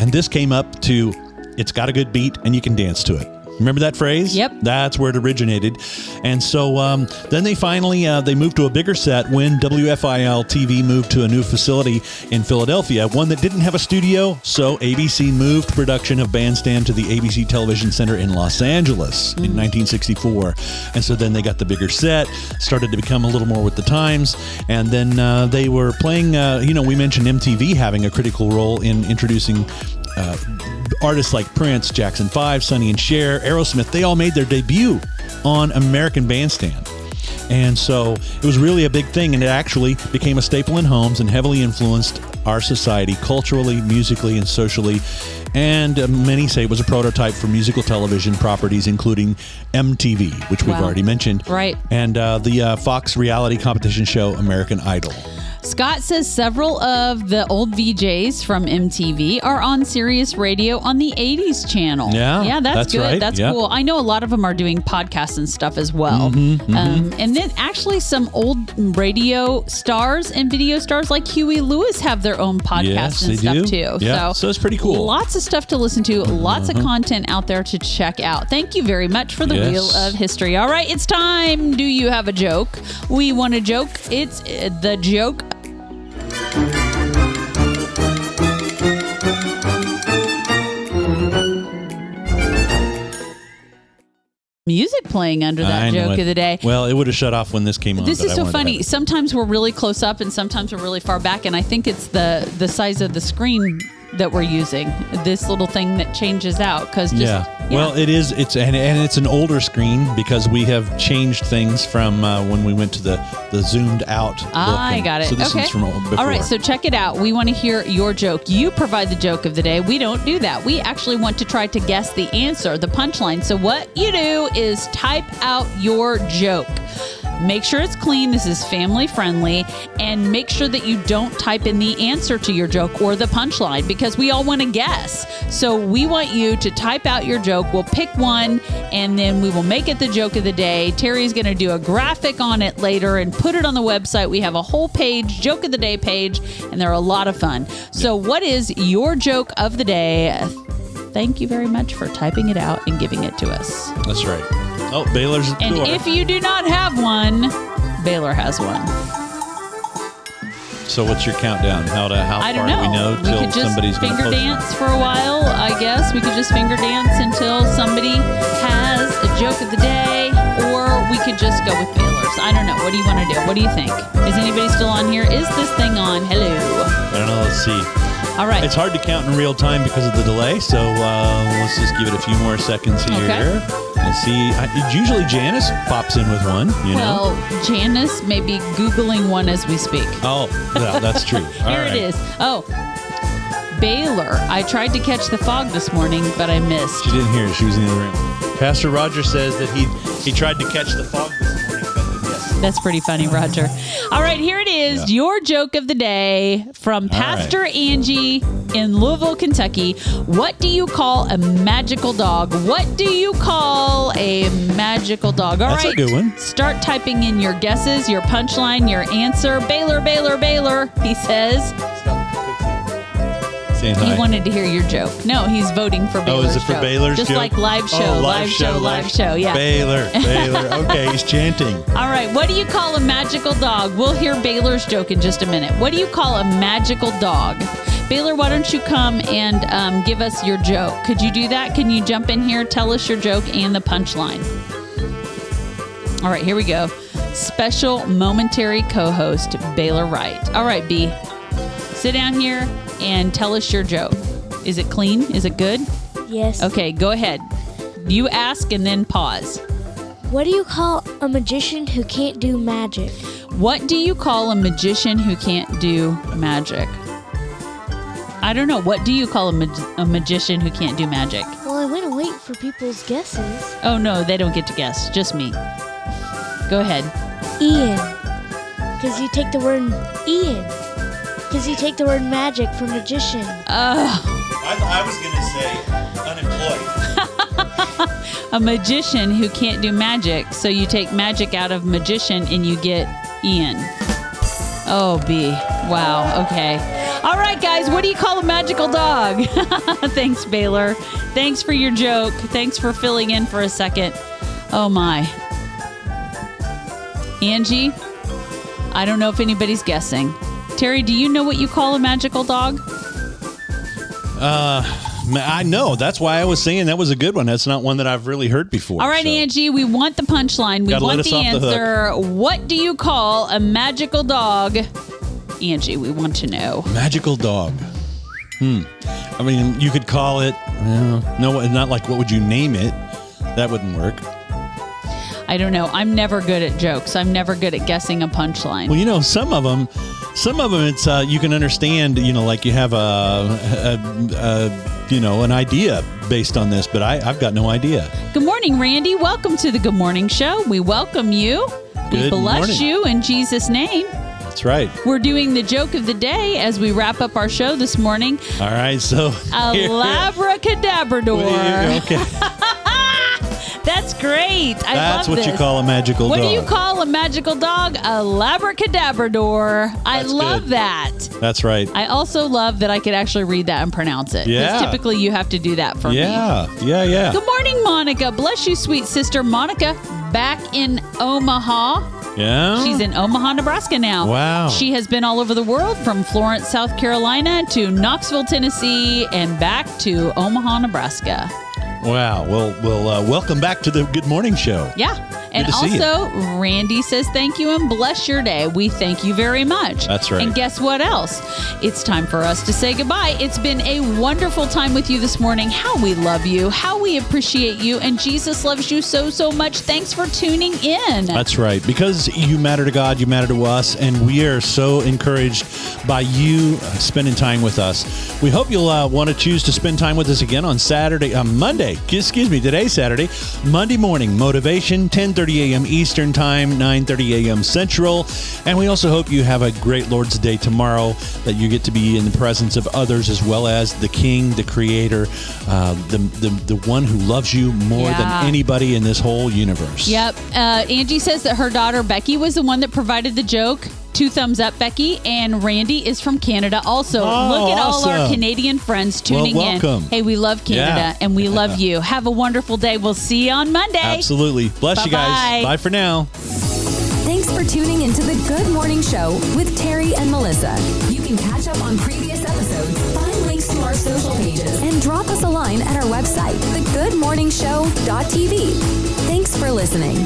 [SPEAKER 2] And this came up to it's got a good beat and you can dance to it. Remember that phrase?
[SPEAKER 3] Yep.
[SPEAKER 2] That's where it originated, and so um, then they finally uh, they moved to a bigger set when WFIL TV moved to a new facility in Philadelphia, one that didn't have a studio. So ABC moved production of Bandstand to the ABC Television Center in Los Angeles in 1964, and so then they got the bigger set, started to become a little more with the times, and then uh, they were playing. Uh, you know, we mentioned MTV having a critical role in introducing uh, artists like Prince, Jackson 5, Sonny and Cher, Aerosmith, they all made their debut on American Bandstand. And so it was really a big thing, and it actually became a staple in homes and heavily influenced our society culturally, musically, and socially. And uh, many say it was a prototype for musical television properties, including MTV, which we've
[SPEAKER 3] Wow.
[SPEAKER 2] already mentioned.
[SPEAKER 3] Right.
[SPEAKER 2] And uh, the uh, Fox reality competition show, American Idol.
[SPEAKER 3] Scott says several of the old VJs from MTV are on Sirius Radio on the 80s channel.
[SPEAKER 2] Yeah,
[SPEAKER 3] Yeah, that's,
[SPEAKER 2] that's
[SPEAKER 3] good.
[SPEAKER 2] right.
[SPEAKER 3] That's
[SPEAKER 2] Yeah.
[SPEAKER 3] cool. I know a lot of them are doing podcasts and stuff as well. Um, and then actually, some old radio stars and video stars like Huey Lewis have their own podcasts
[SPEAKER 2] Yes,
[SPEAKER 3] and stuff
[SPEAKER 2] do.
[SPEAKER 3] too.
[SPEAKER 2] Yeah, so it's pretty cool.
[SPEAKER 3] Lots of stuff to listen to, lots of content out there to check out. Thank you very much for the
[SPEAKER 2] Yes.
[SPEAKER 3] Wheel of History. All right, it's time. Do you have a joke? We want a joke. It's uh, the joke music playing under that
[SPEAKER 2] I
[SPEAKER 3] joke of the day.
[SPEAKER 2] Well, it would have shut off when this came on.
[SPEAKER 3] This is so
[SPEAKER 2] wanted to have
[SPEAKER 3] funny. Sometimes we're really close up and sometimes we're really far back and I think it's the the size of the screen that we're using. This little thing that changes out cuz just
[SPEAKER 2] yeah. Well, it is. It's and, and it's an older screen because we have changed things from uh, when we went to the the zoomed out. look,
[SPEAKER 3] I got it.
[SPEAKER 2] So this
[SPEAKER 3] okay.
[SPEAKER 2] is from old- before.
[SPEAKER 3] All right, so check it out. We want to hear your joke. You provide the joke of the day. We don't do that. We actually want to try to guess the answer, the punchline. So what you do is type out your joke. Make sure it's clean. This is family friendly. And make sure that you don't type in the answer to your joke or the punchline because we all want to guess. So we want you to type out your joke. We'll pick one and then we will make it the joke of the day. Terry's going to do a graphic on it later and put it on the website. We have a whole page, joke of the day page, and they're a lot of fun. So, what is your joke of the day? Thank you very much for typing it out and giving it to us.
[SPEAKER 2] That's right. Oh, Baylor's at the
[SPEAKER 3] And
[SPEAKER 2] door.
[SPEAKER 3] if you do not have one, Baylor has one.
[SPEAKER 2] so what's your countdown? How to how
[SPEAKER 3] I
[SPEAKER 2] far
[SPEAKER 3] don't know.
[SPEAKER 2] do we know
[SPEAKER 3] we
[SPEAKER 2] till
[SPEAKER 3] could just
[SPEAKER 2] somebody's gonna
[SPEAKER 3] finger
[SPEAKER 2] post it?
[SPEAKER 3] dance for a while, I guess. We could just finger dance until somebody has a joke of the day, or we could just go with Baylor's. I don't know. What do you want to do? What do you think? Is anybody still on here? Is this thing on? Hello.
[SPEAKER 2] I don't know. Let's see.
[SPEAKER 3] All right.
[SPEAKER 2] It's hard to count in real time because of the delay. So uh, let's just give it a few more seconds here.
[SPEAKER 3] Okay.
[SPEAKER 2] See. I, usually Janice pops in with one. You know.
[SPEAKER 3] well, Janice may be Googling one as we speak.
[SPEAKER 2] Oh, yeah, that's true.
[SPEAKER 3] Here
[SPEAKER 2] right.
[SPEAKER 3] it is. Oh, Baylor. I tried to catch the fog this morning, but I missed.
[SPEAKER 2] She didn't hear it. She was in the other room. Pastor Roger says that he he tried to catch the fog
[SPEAKER 3] That's pretty funny, Roger. All right, here it is.
[SPEAKER 2] Yeah.
[SPEAKER 3] Your joke of the day from Pastor Angie in Louisville, Kentucky. What do you call a magical dog? What do you call a magical dog? All right,
[SPEAKER 2] That's a good one.
[SPEAKER 3] Start typing in your guesses, your punchline, your answer. Baylor, Baylor, Baylor, he says.
[SPEAKER 2] Saying
[SPEAKER 3] He
[SPEAKER 2] hi.
[SPEAKER 3] wanted to hear your joke. No, he's voting for
[SPEAKER 2] Oh, is it for Baylor's
[SPEAKER 3] joke.
[SPEAKER 2] Baylor's
[SPEAKER 3] Just
[SPEAKER 2] joke?
[SPEAKER 3] like live show,
[SPEAKER 2] Oh,
[SPEAKER 3] live, show, live show. Yeah.
[SPEAKER 2] Baylor, Baylor. Okay, he's chanting.
[SPEAKER 3] All right, what do you call a magical dog? We'll hear Baylor's joke in just a minute. What do you call a magical dog? Baylor, why don't you come and um, give us your joke? Could you do that? Can you jump in here, tell us your joke and the punchline? All right, here we go. Special momentary co host, Baylor Wright. All right, B, sit down here and tell us your joke. Is it clean? Is it good?
[SPEAKER 5] Yes.
[SPEAKER 3] Okay, go ahead. You ask and then pause.
[SPEAKER 5] What do you call a magician who can't do magic?
[SPEAKER 3] What do you call a magician who can't do magic? I don't know. What do you call a, mag- a magician who can't do magic?
[SPEAKER 5] Well, I went to wait for people's guesses.
[SPEAKER 3] Oh, no, they don't get to guess. Just me. Go ahead.
[SPEAKER 5] Ian. Because you take the word Ian. Because you take the word magic from magician.
[SPEAKER 3] Oh,
[SPEAKER 2] I, I was going to say unemployed.
[SPEAKER 3] a magician who can't do magic. So you take magic out of magician and you get Ian. Oh, B. Wow. Okay. All right, guys. What do you call a magical dog? Thanks, Baylor. Thanks for your joke. Thanks for filling in for a second. Oh, my. Angie, I don't know if anybody's guessing. Terry, do you know what you call a magical dog?
[SPEAKER 2] Uh, I know. That's why I was saying that was a good one. That's not one that I've really heard before.
[SPEAKER 3] All right,
[SPEAKER 2] so.
[SPEAKER 3] Angie, we want the punchline. We
[SPEAKER 2] Gotta
[SPEAKER 3] want the
[SPEAKER 2] off the
[SPEAKER 3] answer. what do you call a magical dog? Angie, we want to know.
[SPEAKER 2] Magical dog. Hmm. I mean, you could call it. Uh, no, not like what would you name it? That wouldn't work.
[SPEAKER 3] I don't know. I'm never good at jokes. I'm never good at guessing a punchline.
[SPEAKER 2] Well, you know, some of them, some of them, it's uh, you can understand. You know, like you have a, a, a you know, an idea based on this, but I, I've got no idea.
[SPEAKER 3] Good morning, Randy. Welcome to the Good Morning Show. We welcome you. we
[SPEAKER 2] Good
[SPEAKER 3] bless
[SPEAKER 2] morning.
[SPEAKER 3] you in Jesus' name.
[SPEAKER 2] That's right.
[SPEAKER 3] We're doing the joke of the day as we wrap up our show this morning.
[SPEAKER 2] All right, so
[SPEAKER 3] A labracadabrador.
[SPEAKER 2] Okay,
[SPEAKER 3] That's great. I
[SPEAKER 2] that's
[SPEAKER 3] love
[SPEAKER 2] what you call a magical dog.
[SPEAKER 3] What
[SPEAKER 2] dog.
[SPEAKER 3] do you call a magical dog? A labracadabrador. I
[SPEAKER 2] That's
[SPEAKER 3] love
[SPEAKER 2] good.
[SPEAKER 3] that.
[SPEAKER 2] That's right.
[SPEAKER 3] I also love that I could actually read that and pronounce it. 'Cause
[SPEAKER 2] Yeah.
[SPEAKER 3] typically you have to do that for me.
[SPEAKER 2] Yeah, yeah, yeah.
[SPEAKER 3] Good morning, Monica. Bless you, sweet sister Monica. Back in Omaha.
[SPEAKER 2] Yeah.
[SPEAKER 3] She's in Omaha, Nebraska now.
[SPEAKER 2] Wow.
[SPEAKER 3] She has been all over the world from Florence, South Carolina to Knoxville, Tennessee, and back to Omaha, Nebraska.
[SPEAKER 2] Wow. Well, well, uh, welcome back to the Good Morning Show.
[SPEAKER 3] Yeah. And
[SPEAKER 2] to see you.
[SPEAKER 3] also, Randy says thank you and bless your day. We thank you very much.
[SPEAKER 2] That's right.
[SPEAKER 3] And guess what else? It's time for us to say goodbye. It's been a wonderful time with you this morning. How we love you, how we appreciate you, and Jesus loves you so, so much. Thanks for tuning in.
[SPEAKER 2] That's right. Because you matter to God, you matter to us, and we are so encouraged by you spending time with us. We hope you'll uh, want to choose to spend time with us again on Saturday, uh, Monday. Excuse me, today Saturday, Monday morning. Motivation, 10:30 a.m. Eastern Time, 9:30 a.m. Central, and we also hope you have a great Lord's Day tomorrow. That you get to be in the presence of others as well as the King, the Creator, uh, the, the the one who loves you more
[SPEAKER 3] Yeah.
[SPEAKER 2] than anybody in this whole universe.
[SPEAKER 3] Yep. Uh, Angie says that her daughter Becky was the one that provided the joke. Two thumbs up, Becky. And Randy is from Canada also.
[SPEAKER 2] Oh,
[SPEAKER 3] Look at all our. Canadian friends tuning
[SPEAKER 2] Well, welcome.
[SPEAKER 3] in. Hey, we love Canada
[SPEAKER 2] Yeah.
[SPEAKER 3] and we love you. Have a wonderful day. We'll see you on Monday.
[SPEAKER 2] Absolutely. Bless you guys.
[SPEAKER 3] Bye-bye.
[SPEAKER 2] Bye for now.
[SPEAKER 1] Thanks for tuning into the Good Morning Show with Terry and Melissa. You can catch up on previous episodes, find links to our social pages, and drop us a line at our website, thegoodmorningshow.tv. Thanks for listening.